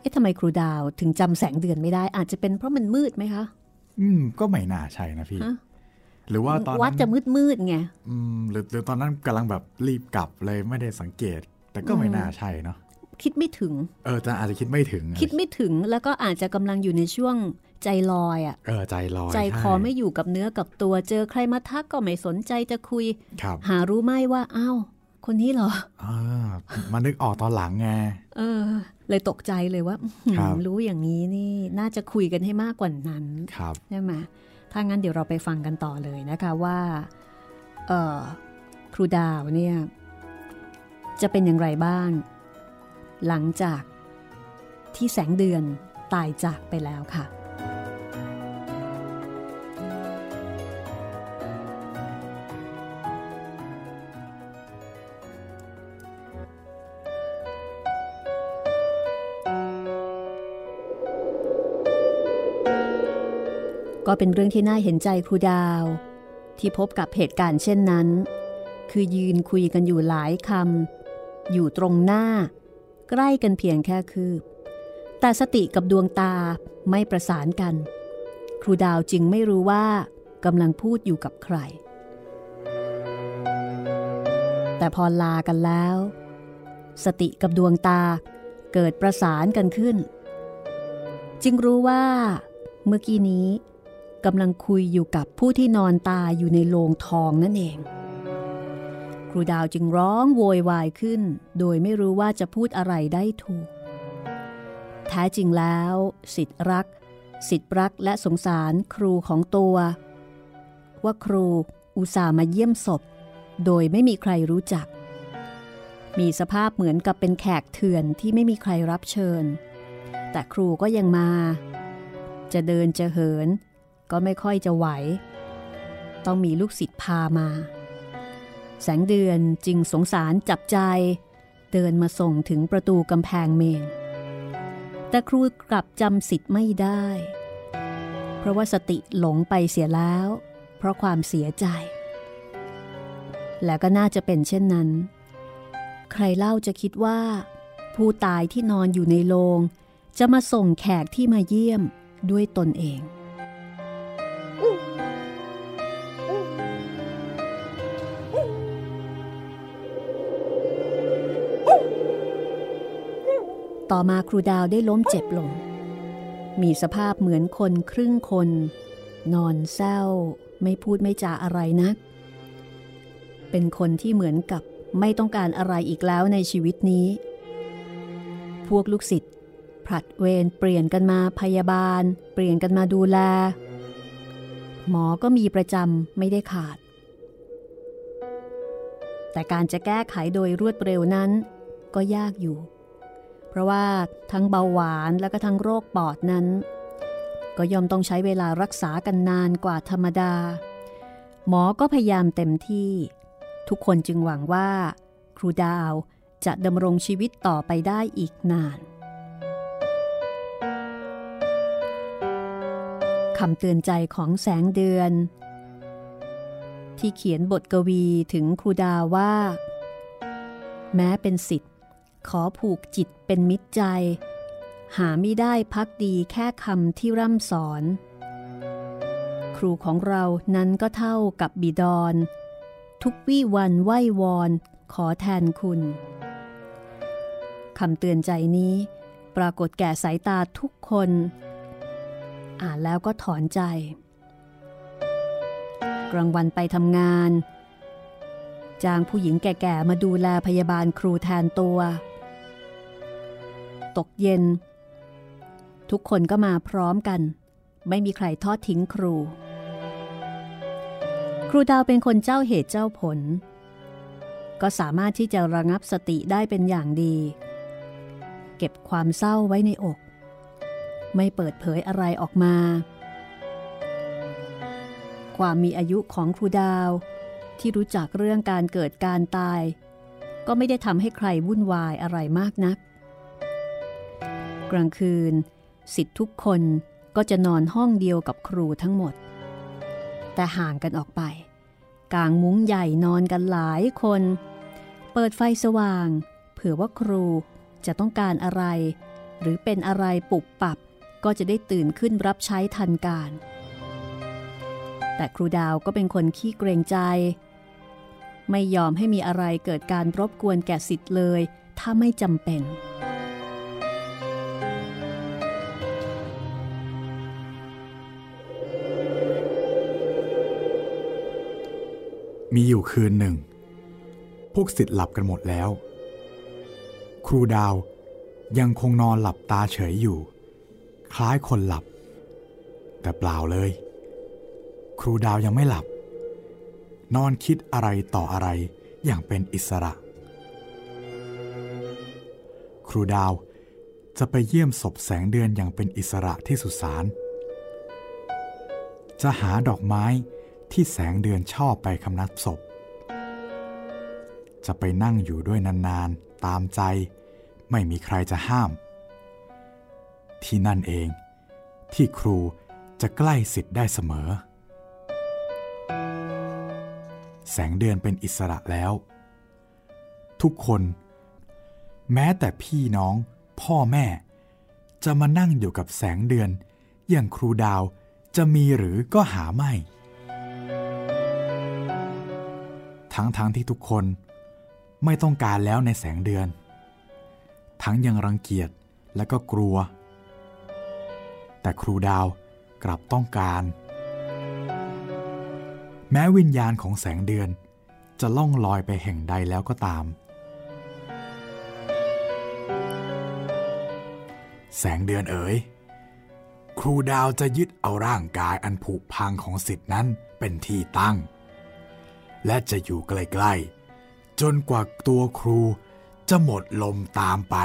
เอ๊ะทำไมครูดาวถึงจำแสงเดือนไม่ได้ อาจจะเป็นเพราะมันมืดไหมคะ อืม ก็ไม่น่าใช่นะพี่ หรือว่าตอนวัดจะมืดมืดไง อืมหรือหรือตอนนั้นกำลังแบบรีบกลับเลยไม่ได้สังเกต แต่ก็ไม่น่าใช่เนาะคิดไม่ถึง เออแต่อาจจะคิดไม่ถึง คิดไม่ถึงแล้วก็อาจจะกำลังอยู่ในช่วงใจลอยอะ่ะเออใจลอย ใจคอไม่อยู่กับเนื้อกับตัวเจอใครมาทักก็ไม่สนใจจะคุยครับหารู้ไหมว่าอ้าวคนนี้เหรออมานึกออกตอนหลังไงเออ เลยตกใจเลยว่ารู้อย่างนี้นี่น่าจะคุยกันให้มากกว่านั้นครับใช่ไหมถ้างั้นเดี๋ยวเราไปฟังกันต่อเลยนะคะว่า เออครูดาวเนี่ย จะเป็นอย่างไรบ้าง หลังจากที่แสงเดือนตายจากไปแล้วค่ะ ก็เป็นเรื่องที่น่าเห็นใจครูดาว ที่พบกับเหตุการณ์เช่นนั้น คือยืนคุยกันอยู่หลายคำ อยู่ตรงหน้า ใกล้กันเพียงแค่คืบ แต่สติกับดวงตาไม่ประสานกัน ครูดาวจึงไม่รู้ว่ากำลังพูดอยู่กับใคร แต่พอลากันแล้ว สติกับดวงตาเกิดประสานกันขึ้น จึงรู้ว่า เมื่อกี้นี้กำลังคุยอยู่กับผู้ที่นอนตายอยู่ในโลงทองนั่นเอง ครูดาวจึงร้องโวยวายขึ้น โดยไม่รู้ว่าจะพูดอะไรได้ถูก แท้จริงแล้ว สิทธิรัก สิทธิรักและสงสารครูของตัว ว่าครูอุตส่าห์มาเยี่ยมศพ โดยไม่มีใครรู้จัก มีสภาพเหมือนกับเป็นแขกเถื่อนที่ไม่มีใครรับเชิญ แต่ครูก็ยังมา จะเดินจะเหิน ก็ไม่ค่อยจะไหว ต้องมีลูกศิษย์พามา แสงเดือนจึงสงสารจับใจ เดินมาส่งถึงประตูกำแพงเมนแต่ครูกลับจำสิทธิ์ไม่ได้ เพราะว่าสติหลงไปเสียแล้ว เพราะความเสียใจ และก็น่าจะเป็นเช่นนั้น ใครเล่าจะคิดว่า ผู้ตายที่นอนอยู่ในโรงจะมาส่งแขกที่มาเยี่ยมด้วยตนเอง ต่อมาครูดาวได้ล้มเจ็บลง มีสภาพเหมือนคนครึ่งคน นอนเศร้าไม่พูดไม่จาอะไรนัก เป็นคนที่เหมือนกับไม่ต้องการอะไรอีกแล้วในชีวิตนี้ พวกลูกศิษย์ผลัดเวรเปลี่ยนกันมาพยาบาล เปลี่ยนกันมาดูแล หมอก็มีประจำไม่ได้ขาด แต่การจะแก้ไขโดยรวดเร็วนั้น ก็ยากอยู่ เพราะว่าทั้งเบาหวานและก็ทั้งโรคปอดนั้น ก็ย่อมต้องใช้เวลารักษากันนานกว่าธรรมดา หมอก็พยายามเต็มที่ ทุกคนจึงหวังว่า ครูดาวจะดำรงชีวิตต่อไปได้อีกนานคำเตือนใจของแสงเดือน ที่เขียนบทกวีถึงครูดาวว่า แม้เป็นสิทธิ ขอผูกจิตเป็นมิตรใจ หาไม่ได้พักดีแค่คำที่ร่ำสอน ครูของเรานั้นก็เท่ากับบิดอนทุกวี่วันไหว้วอน ขอแทนคุณคำเตือนใจนี้ ปรากฏแก่สายตาทุกคน อ่านแล้วก็ถอนใจ กลางวันไปทำงาน จ้างผู้หญิงแก่ๆมาดูแลพยาบาลครูแทนตัว ตกเย็น ทุกคนก็มาพร้อมกัน ไม่มีใครทอดทิ้งครู ครูดาวเป็นคนเจ้าเหตุเจ้าผล ก็สามารถที่จะระงับสติได้เป็นอย่างดี เก็บความเศร้าไว้ในอก ไม่เปิดเผยอะไรออกมา ความมีอายุของครูดาวที่รู้จักเรื่องการเกิดการตาย ก็ไม่ได้ทำให้ใครวุ่นวายอะไรมากนัก กลางคืน สิทธิ์ทุกคนก็จะนอนห้องเดียวกับครูทั้งหมด แต่ห่างกันออกไป กางมุ้งใหญ่นอนกันหลายคน เปิดไฟสว่าง เผื่อว่าครูจะต้องการอะไร หรือเป็นอะไรปุบปับก็จะได้ตื่นขึ้นรับใช้ทันการ แต่ครูดาวก็เป็นคนขี้เกรงใจ ไม่ยอมให้มีอะไรเกิดการรบกวนแก่สิทธิ์เลย ถ้าไม่จำเป็น มีอยู่คืนหนึ่ง พวกสิทธิ์หลับกันหมดแล้ว ครูดาวยังคงนอนหลับตาเฉยอยู่ คล้ายคนหลับ แต่เปล่าเลย ครูดาวยังไม่หลับ นอนคิดอะไรต่ออะไรอย่างเป็นอิสระ ครูดาวจะไปเยี่ยมศพแสงเดือนอย่างเป็นอิสระที่สุสานจะหาดอกไม้ ที่แสงเดือนชอบไปคำนับศพ จะไปนั่งอยู่ด้วยนานๆ ตามใจ ไม่มีใครจะห้าม ที่นั่นเอง ที่ครูจะใกล้สิทธิ์ได้เสมอ แสงเดือนเป็นอิสระแล้ว ทุกคน แม้แต่พี่น้อง พ่อแม่ จะมานั่งอยู่กับแสงเดือน อย่างครูดาวจะมีหรือก็หาไม่ ทั้งๆทที่ทุกคนไม่ต้องการแล้วในแสงเดือน ทั้งยังรังเกียจและก็กลัว แต่ครูดาวกลับต้องการ แม้วิญญาณของแสงเดือนจะล่องลอยไปแห่งใดแล้วก็ตาม แสงเดือนเอ๋ย ครูดาวจะยึดเอาร่างกายอันผุพังของสิทธินั้นเป็นที่ตั้ง และจะอยู่ใกล้ๆ จนกว่าตัวครูจะหมดลมตามไป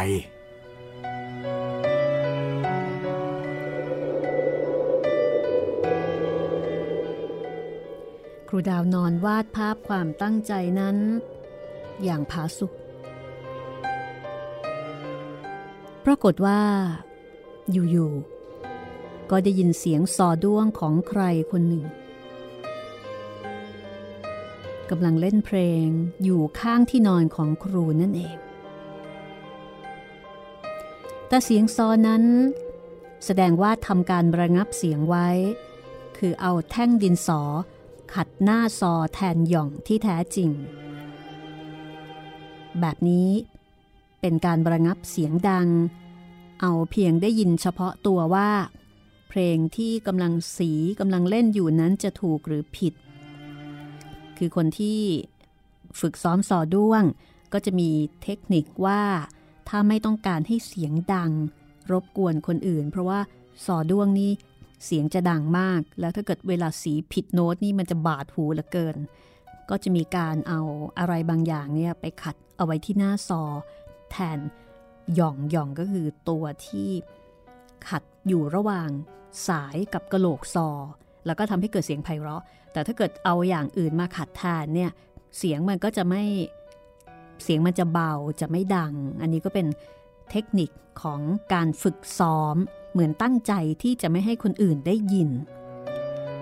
ครูดาวนอนวาดภาพความตั้งใจนั้น อย่างผาสุกปรากฏว่า อยู่ๆ ก็ได้ยินเสียงสอด้วงของใครคนหนึ่ง กำลังเล่นเพลงอยู่ข้างที่นอนของครูนั่นเอง แต่เสียงซอนั้น แสดงว่าทำการระงับเสียงไว้ คือเอาแท่งดินสอ ขัดหน้าซอแทนหย่องที่แท้จริง แบบนี้เป็นการระงับเสียงดัง เอาเพียงได้ยินเฉพาะตัวว่า เพลงที่กำลังสีกำลังเล่นอยู่นั้นจะถูกหรือผิด คือคนที่ฝึกซ้อมสอด้วง ก็จะมีเทคนิคว่าถ้าไม่ต้องการให้เสียงดัง รบกวนคนอื่น เพราะว่าสอด้วงนี่เสียงจะดังมาก แล้วถ้าเกิดเวลาสีผิดโน้ตนี่มันจะบาดหูเหลือเกิน ก็จะมีการเอาอะไรบางอย่างเนี่ยไปขัดเอาไว้ที่หน้าซอ แทนหย่องหย่องก็คือตัวที่ขัดอยู่ระหว่างสายกับกระโหลกซอ แล้วก็ทำให้เกิดเสียงไพเราะ แต่ถ้าเกิดเอาอย่างอื่นมาขัดแทนเนี่ยเสียงมันก็จะไม่เสียงมันจะเบาจะไม่ดัง อันนี้ก็เป็นเทคนิคของการฝึกซ้อม เหมือนตั้งใจที่จะไม่ให้คนอื่นได้ยิน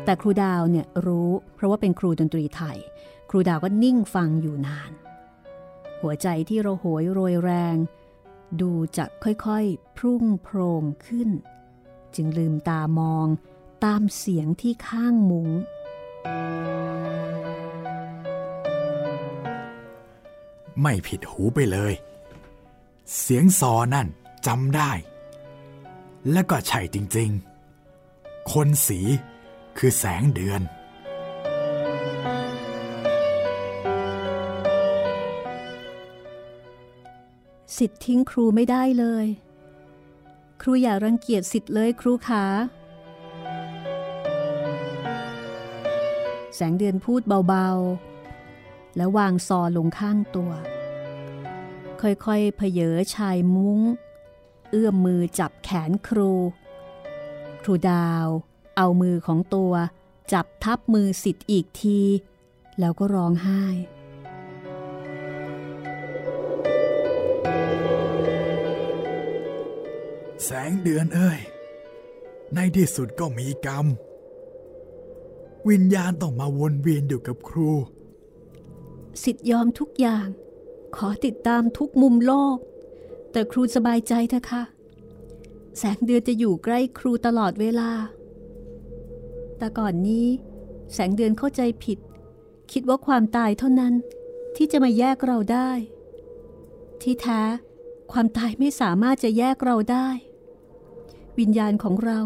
แต่ครูดาวเนี่ยรู้เพราะว่าเป็นครูดนตรีไทย ครูดาวก็นิ่งฟังอยู่นาน หัวใจที่เราโหยโรยแรง ดูจะค่อยๆ พรุ่งโพรงขึ้น จึงลืมตามองตามเสียงที่ข้างมุง้ง ไม่ผิดหูไปเลย เสียงซอนั่นจำได้ และก็ใช่จริงๆ คนสีคือแสงเดือน สิทธิ์ทิ้งครูไม่ได้เลย ครูอย่ารังเกียจสิทธิ์เลยครูขา แสงเดือนพูดเบาๆ แล้ววางซอลงข้างตัว ค่อยๆเพเยอชายมุง้ง เอื้อมมือจับแขนครู ครูดาวเอามือของตัวจับทับมือสิทธิ์อีกที แล้วก็ร้องไห้ แสงเดือนเอ้ย ในที่สุดก็มีกรรม วิญญาณต้องมาวนเวียนอยู่กับครู สิทธิ์ยอมทุกอย่าง ขอติดตามทุกมุมโลก แต่ครูสบายใจเถอะค่ะ แสงเดือนจะอยู่ใกล้ครูตลอดเวลา แต่ก่อนนี้ แสงเดือนเข้าใจผิด คิดว่าความตายเท่านั้นที่จะมาแยกเราได้ ที่แท้ความตายไม่สามารถจะแยกเราได้ วิญญาณของเรา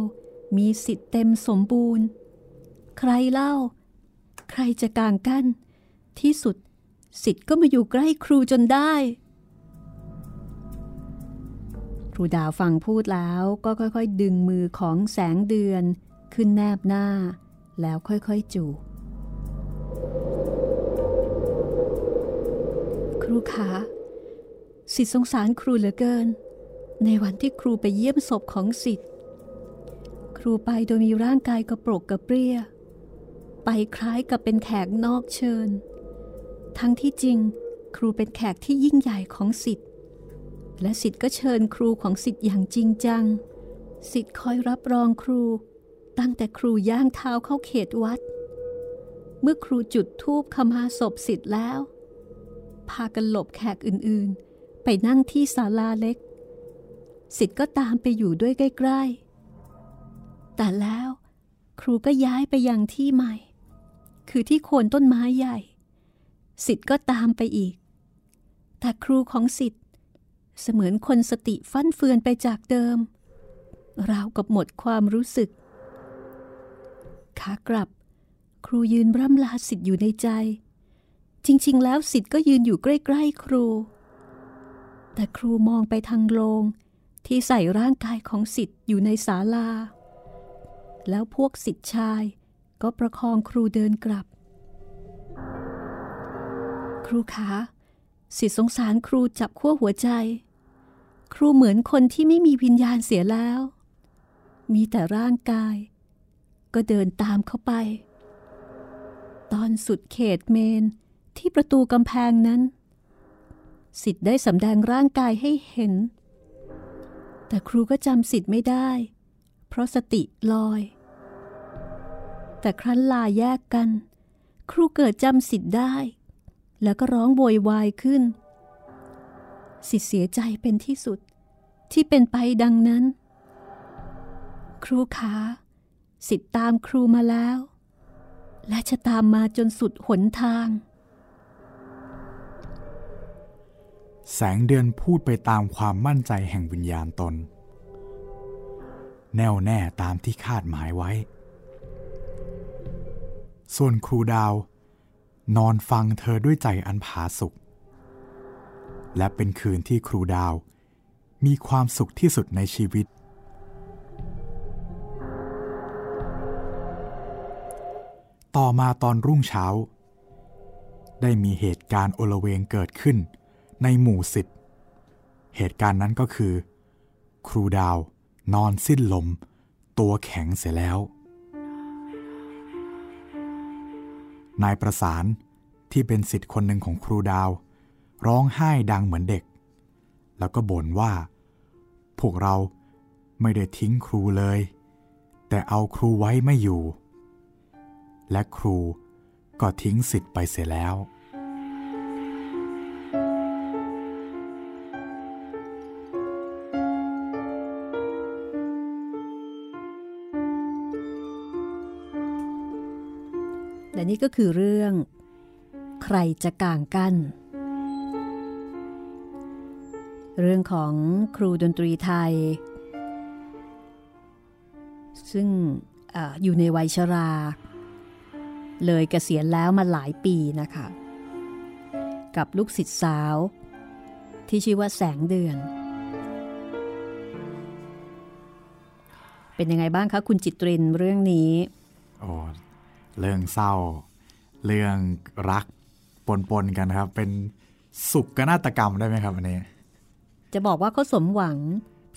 มีสิทธิ์เต็มสมบูรณ์ ใครเล่า ใครจะกางกั้น ที่สุดสิทธิ์ก็มาอยู่ใกล้ครูจนได้ ครูดาวฟังพูดแล้วก็ค่อยๆ ดึงมือของแสงเดือนขึ้นแนบหน้า แล้วค่อยๆจูบครูคะสิทธิ์สงสารครูเหลือเกิน ในวันที่ครูไปเยี่ยมศพของสิทธิ์ ครูไปโดยมีร่างกายกระโปรกกระเปรี้ย ไปคล้ายกับเป็นแขกนอกเชิญ ทั้งที่จริงครูเป็นแขกที่ยิ่งใหญ่ของสิทธิ์ และสิทธิ์ก็เชิญครูของสิทธิ์อย่างจริงจัง สิทธิ์คอยรับรองครู ตั้งแต่ครูย่างเท้าเข้าเขตวัด เมื่อครูจุดธูปขมาศพสิทธิ์แล้ว พากันหลบแขกอื่นๆ ไปนั่งที่ศาลาเล็ก สิทธิ์ก็ตามไปอยู่ด้วยใกล้ๆ แต่แล้วครูก็ย้ายไปยังที่ใหม่ คือที่โคนต้นไม้ใหญ่ สิทธ์ก็ตามไปอีก แต่ครูของสิทธ์เสมือนคนสติฟั่นเฟือนไปจากเดิม ราวกับหมดความรู้สึก ขากลับ ครูยืนร่ำลาสิทธิ์อยู่ในใจ จริง ๆ แล้วสิทธ์ก็ยืนอยู่ใกล้ ๆ ครู แต่ครูมองไปทางโลงที่ใส่ร่างกายของสิทธิ์อยู่ในศาลา แล้วพวกสิทธิ์ชาย ก็ประคองครูเดินกลับ ครูคะสิทธิสงสารครูจับขั้วหัวใจ ครูเหมือนคนที่ไม่มีวิญญาณเสียแล้ว มีแต่ร่างกาย ก็เดินตามเข้าไป ตอนสุดเขตเมนที่ประตูกำแพงนั้น สิทธิ์ได้สำแดงร่างกายให้เห็น แต่ครูก็จำสิทธิ์ไม่ได้ เพราะสติลอย แต่ครั้นลาแยกกัน ครูเกิดจำสิทธิ์ได้ แล้วก็ร้องโวยวายขึ้น สิทธิ์เสียใจเป็นที่สุดที่เป็นไปดังนั้น ครูขาสิทธิ์ตามครูมาแล้ว และจะตามมาจนสุดหนทาง แสงเดือนพูดไปตามความมั่นใจแห่งวิญญาณตน แน่วแน่ตามที่คาดหมายไว้ ส่วนครูดาว นอนฟังเธอด้วยใจอันผาสุกและเป็นคืนที่ครูดาว มีความสุขที่สุดในชีวิต ต่อมาตอนรุ่งเช้า ได้มีเหตุการณ์โอลเวงเกิดขึ้นในหมู่สิทธิ์เหตุการณ์นั้นก็คือ ครูดาวนอนสิ้นลม ตัวแข็งเสียแล้ว นายประสานที่เป็นสิทธิ์คนหนึ่งของครูดาว ร้องไห้ดังเหมือนเด็ก แล้วก็บ่นว่า พวกเราไม่ได้ทิ้งครูเลย แต่เอาครูไว้ไม่อยู่ และครูก็ทิ้งสิทธิ์ไปเสียแล้ว นี่ก็คือเรื่อง ใครจะกางกั้น เรื่องของครูดนตรีไทย ซึ่งออยู่ในวัยชรา เลยเกษียณแล้วมาหลายปีนะคะ กับลูกศิษย์สาว ที่ชื่อว่าแสงเดือน เป็นยังไงบ้างคะ คุณจิตรินเรื่องนี้โอ้ เรื่องเศร้า เรื่องรักปนๆกันครับ เป็นสุกนาฏกรรมได้ไหมครับอันนี้ จะบอกว่าเขาสมหวัง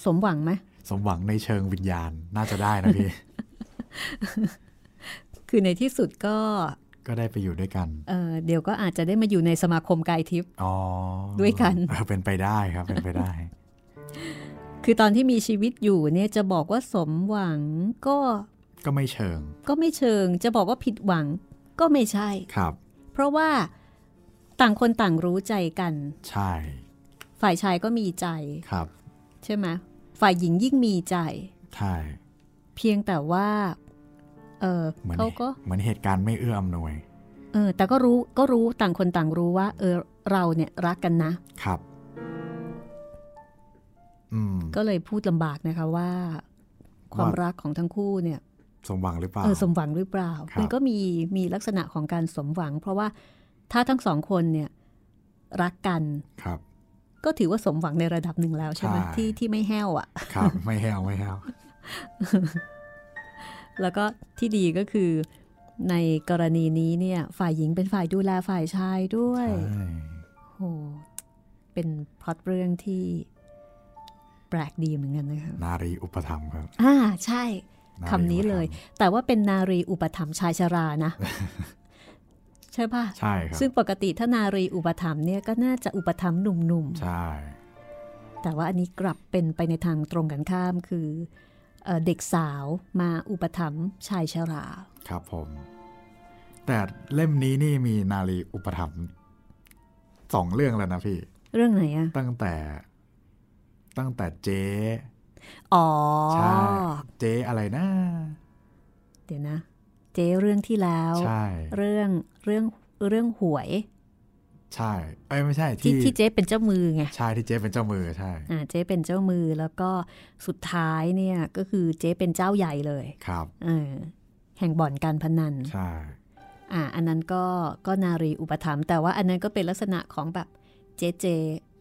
สมหวังไหมสมหวังในเชิงวิญญาณน่าจะได้นะพี่ คือในที่สุดก็ก็ได้ไปอยู่ด้วยกัน เอ่อเดี๋ยวก็อาจจะได้มาอยู่ในสมาคมกายทิพย์อ๋อด้วยกันเออเป็นไปได้ครับ เป็นไปได้ คือตอนที่มีชีวิตอยู่เนี่ยจะบอกว่าสมหวังก็ ก็ไม่เชิง ก็ไม่เชิง จะบอกว่าผิดหวังก็ไม่ใช่ครับ เพราะว่าต่างคนต่างรู้ใจกัน ใช่ ฝ่ายชายก็มีใจครับ ใช่ไหมฝ่ายหญิงยิ่งมีใจใช่เพียงแต่ว่า เออเหมือนเขาก็เหมือนเหตุการณ์ไม่เอื้ออำนวย เออ แต่ก็รู้ก็รู้ต่างคนต่างรู้ว่า เออ เราเนี่ยรักกันนะ ครับอืมก็เลยพูดลำบากนะคะว่า ความรักของทั้งคู่เนี่ย สมหวังหรือเปล่าเออสมหวังหรือเปล่าครับมันก็มีมีลักษณะของการสมหวัง เพราะว่าถ้าทั้งสองคนเนี่ยรักกันครับ ก็ถือว่าสมหวังในระดับหนึ่งแล้วใช่ไหมใช่ที่ที่ไม่แห้วอะ่ะ ครับ ไม่แห้วไม่แห้วแล้วก็ที่ดีก็คือในกรณีนี้เนี่ย ฝ่ายหญิงเป็นฝ่ายดูแลฝ่ายชายด้วยใช่โหเป็นพล็อตเรื่องที่แปลกดีเหมือนกันนะคะนารีอุปถัมภ์ครับ อ่าใช่ารี คำนี้เลยอุปถัมภ์แต่ว่าเป็นนารีอุปถัมภ์ชายชรานะใช่ป่ะใช่ครับซึ่งปกติถ้านารีอุปถัมภ์เนี่ยก็น่าจะอุปถัมภ์หนุ่มใช่ๆแต่ว่าอันนี้กลับเป็นไปในทางตรงกันข้ามคือเอ่อเด็กสาวมาอุปถัมภ์ชายชรา ครับผม แต่เล่มนี้นี่มีนารีอุปถัมภ์สองเรื่องแล้วนะพี่ เรื่องไหนอะตั้งแต่ ตั้งแต่เจ๊ อ๋อใช่เจ๊อะไรนะ เดี๋ยวนะ เจ๊เรื่องที่แล้วใช่เรื่องเรื่องเรื่องหวย ใช่เอ้ยไม่ใช่ที่ที่ที่เจ๊เป็นเจ้ามือไงใช่ที่เจ๊เป็นเจ้ามือใช่อ่าเจ๊เป็นเจ้ามือแล้วก็สุดท้ายเนี่ยก็คือเจ๊เป็นเจ้าใหญ่เลยครับเออแห่งบ่อนการพนันใช่อ่าอันนั้นก็ก็นารีอุปถัมภ์แต่ว่าอันนั้นก็เป็นลักษณะของแบบเจเจ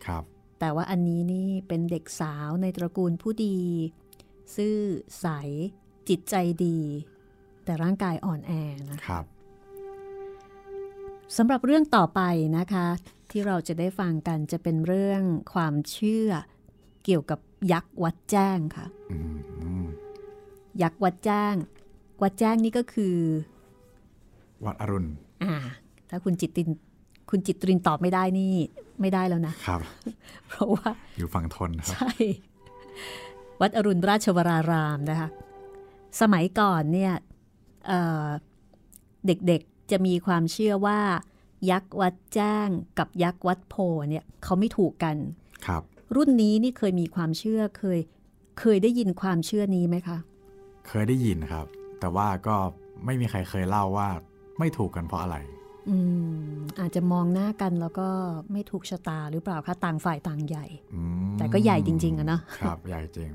ครับ แต่ว่าอันนี้นี่เป็นเด็กสาวในตระกูลผู้ดี ซื่อใส จิตใจดี แต่ร่างกายอ่อนแอนะครับสำหรับเรื่องต่อไปนะคะ ที่เราจะได้ฟังกันจะเป็นเรื่องความเชื่อเกี่ยวกับยักษ์วัดแจ้งค่ะอืมยักษ์วัดแจ้ง วัดแจ้งนี่ก็คือ วัดอรุณอ่าถ้าคุณจิตตินคุณจิตรินตอบไม่ได้นี่ ไม่ได้แล้วนะครับ เพราะว่าอยู่ฝั่งทนครับใช่ วัดอรุณราชวรารามนะคะ สมัยก่อนเนี่ยเอ่อเด็กๆจะมีความเชื่อว่า ยักษ์วัดแจ้งกับยักษ์วัดโพเนี่ยเขาไม่ถูกกันครับ รุ่นนี้นี่เคยมีความเชื่อเคยเคยได้ยินความเชื่อนี้ไหมคะ เคยได้ยินครับ แต่ว่าก็ไม่มีใครเคยเล่าว่าไม่ถูกกันเพราะอะไร อืมอาจจะมองหน้ากันแล้วก็ไม่ถูกชะตาหรือเปล่าคะต่างฝ่ายต่างใหญ่อืมแต่ก็ใหญ่จริง ๆอะเนาะครับ ใหญ่จริง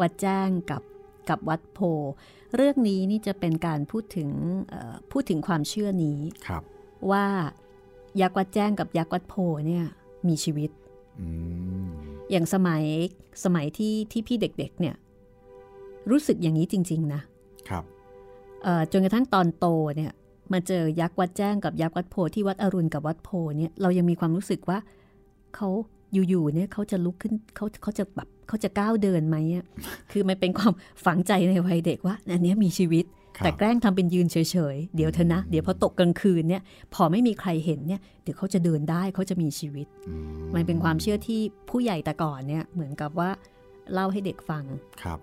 วัดแจ้งกับกับวัดโพ เรื่องนี้นี่จะเป็นการพูดถึงเอ่อพูดถึงความเชื่อนี้ครับ ว่ายักษ์วัดแจ้งกับยักษ์วัดโพเนี่ยมีชีวิตอืมอย่างสมัยสมัยที่ที่พี่เด็กๆเนี่ย รู้สึกอย่างนี้จริง ๆ นะครับเอ่อจนกระทั่งตอนโตเนี่ย มาเจอยักษ์วัดแจ้งกับยักษ์วัดโพที่วัดอรุณกับวัดโพเนี่ยเรายังมีความรู้สึกว่าเขาอยู่ๆเนี่ยเขาจะลุกขึ้นเขาเขาจะแบบเขาจะก้าวเดินไหมอะคือมันเป็นความฝังใจในวัยเด็กว่าอันเนี้ยมีชีวิตครับแต่แกล้งทำเป็นยืนเฉยๆ เดี๋ยวเธอะนะ เดี๋ยวพอตกกลางคืนเนี่ย พอไม่มีใครเห็นเนี่ยเดี๋ยวเขาจะเดินได้เขาจะมีชีวิตอืมันเป็นความเชื่อที่ผู้ใหญ่แต่ก่อนเนี่ยเหมือนกับว่าเล่าให้เด็กฟังครับ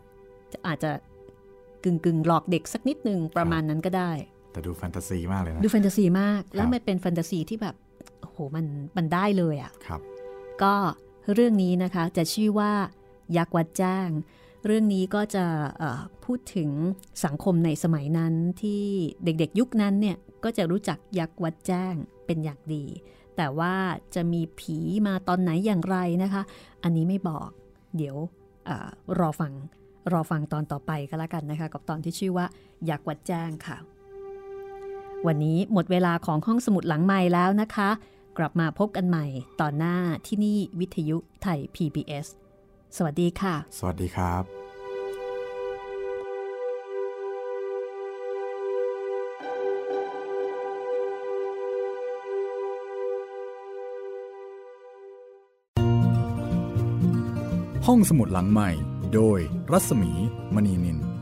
จะอาจจะกึ่งกึ่งๆหลอกเด็กสักนิดนึงประมาณนั้นก็ได้ แต่ดูแฟนตาซีมากเลยนะ ดูแฟนตาซีมาก แล้ควรับมันเป็นแฟนตาซีที่แบบโอ้โหมันมันได้เลยอะ่ะครับ ก็เรื่องนี้นะคะจะชื่อว่ายักษ์วัดจ้าง เรื่องนี้ก็จะเอ่อพูดถึงสังคมในสมัยนั้นที่เด็กๆยุคนั้นเนี่ยก็จะรู้จักยักษ์วัดจ้างเป็นอย่างดี แต่ว่าจะมีผีมาตอนไหนอย่างไรนะคะ อันนี้ไม่บอก เดี๋ยวเออรอฟังรอฟังตอนต่อไปก็แล้วกันนะคะ กับตอนที่ชื่อว่ายักษ์วัดจ้างค่ะ วันนี้หมดเวลาของห้องสมุดหลังใหม่แล้วนะคะ กลับมาพบกันใหม่ตอนหน้าที่นี่วิทยุไทย PBS สวัสดีค่ะ สวัสดีครับ ห้องสมุดหลังใหม่ โดยรัศมีมณีนิน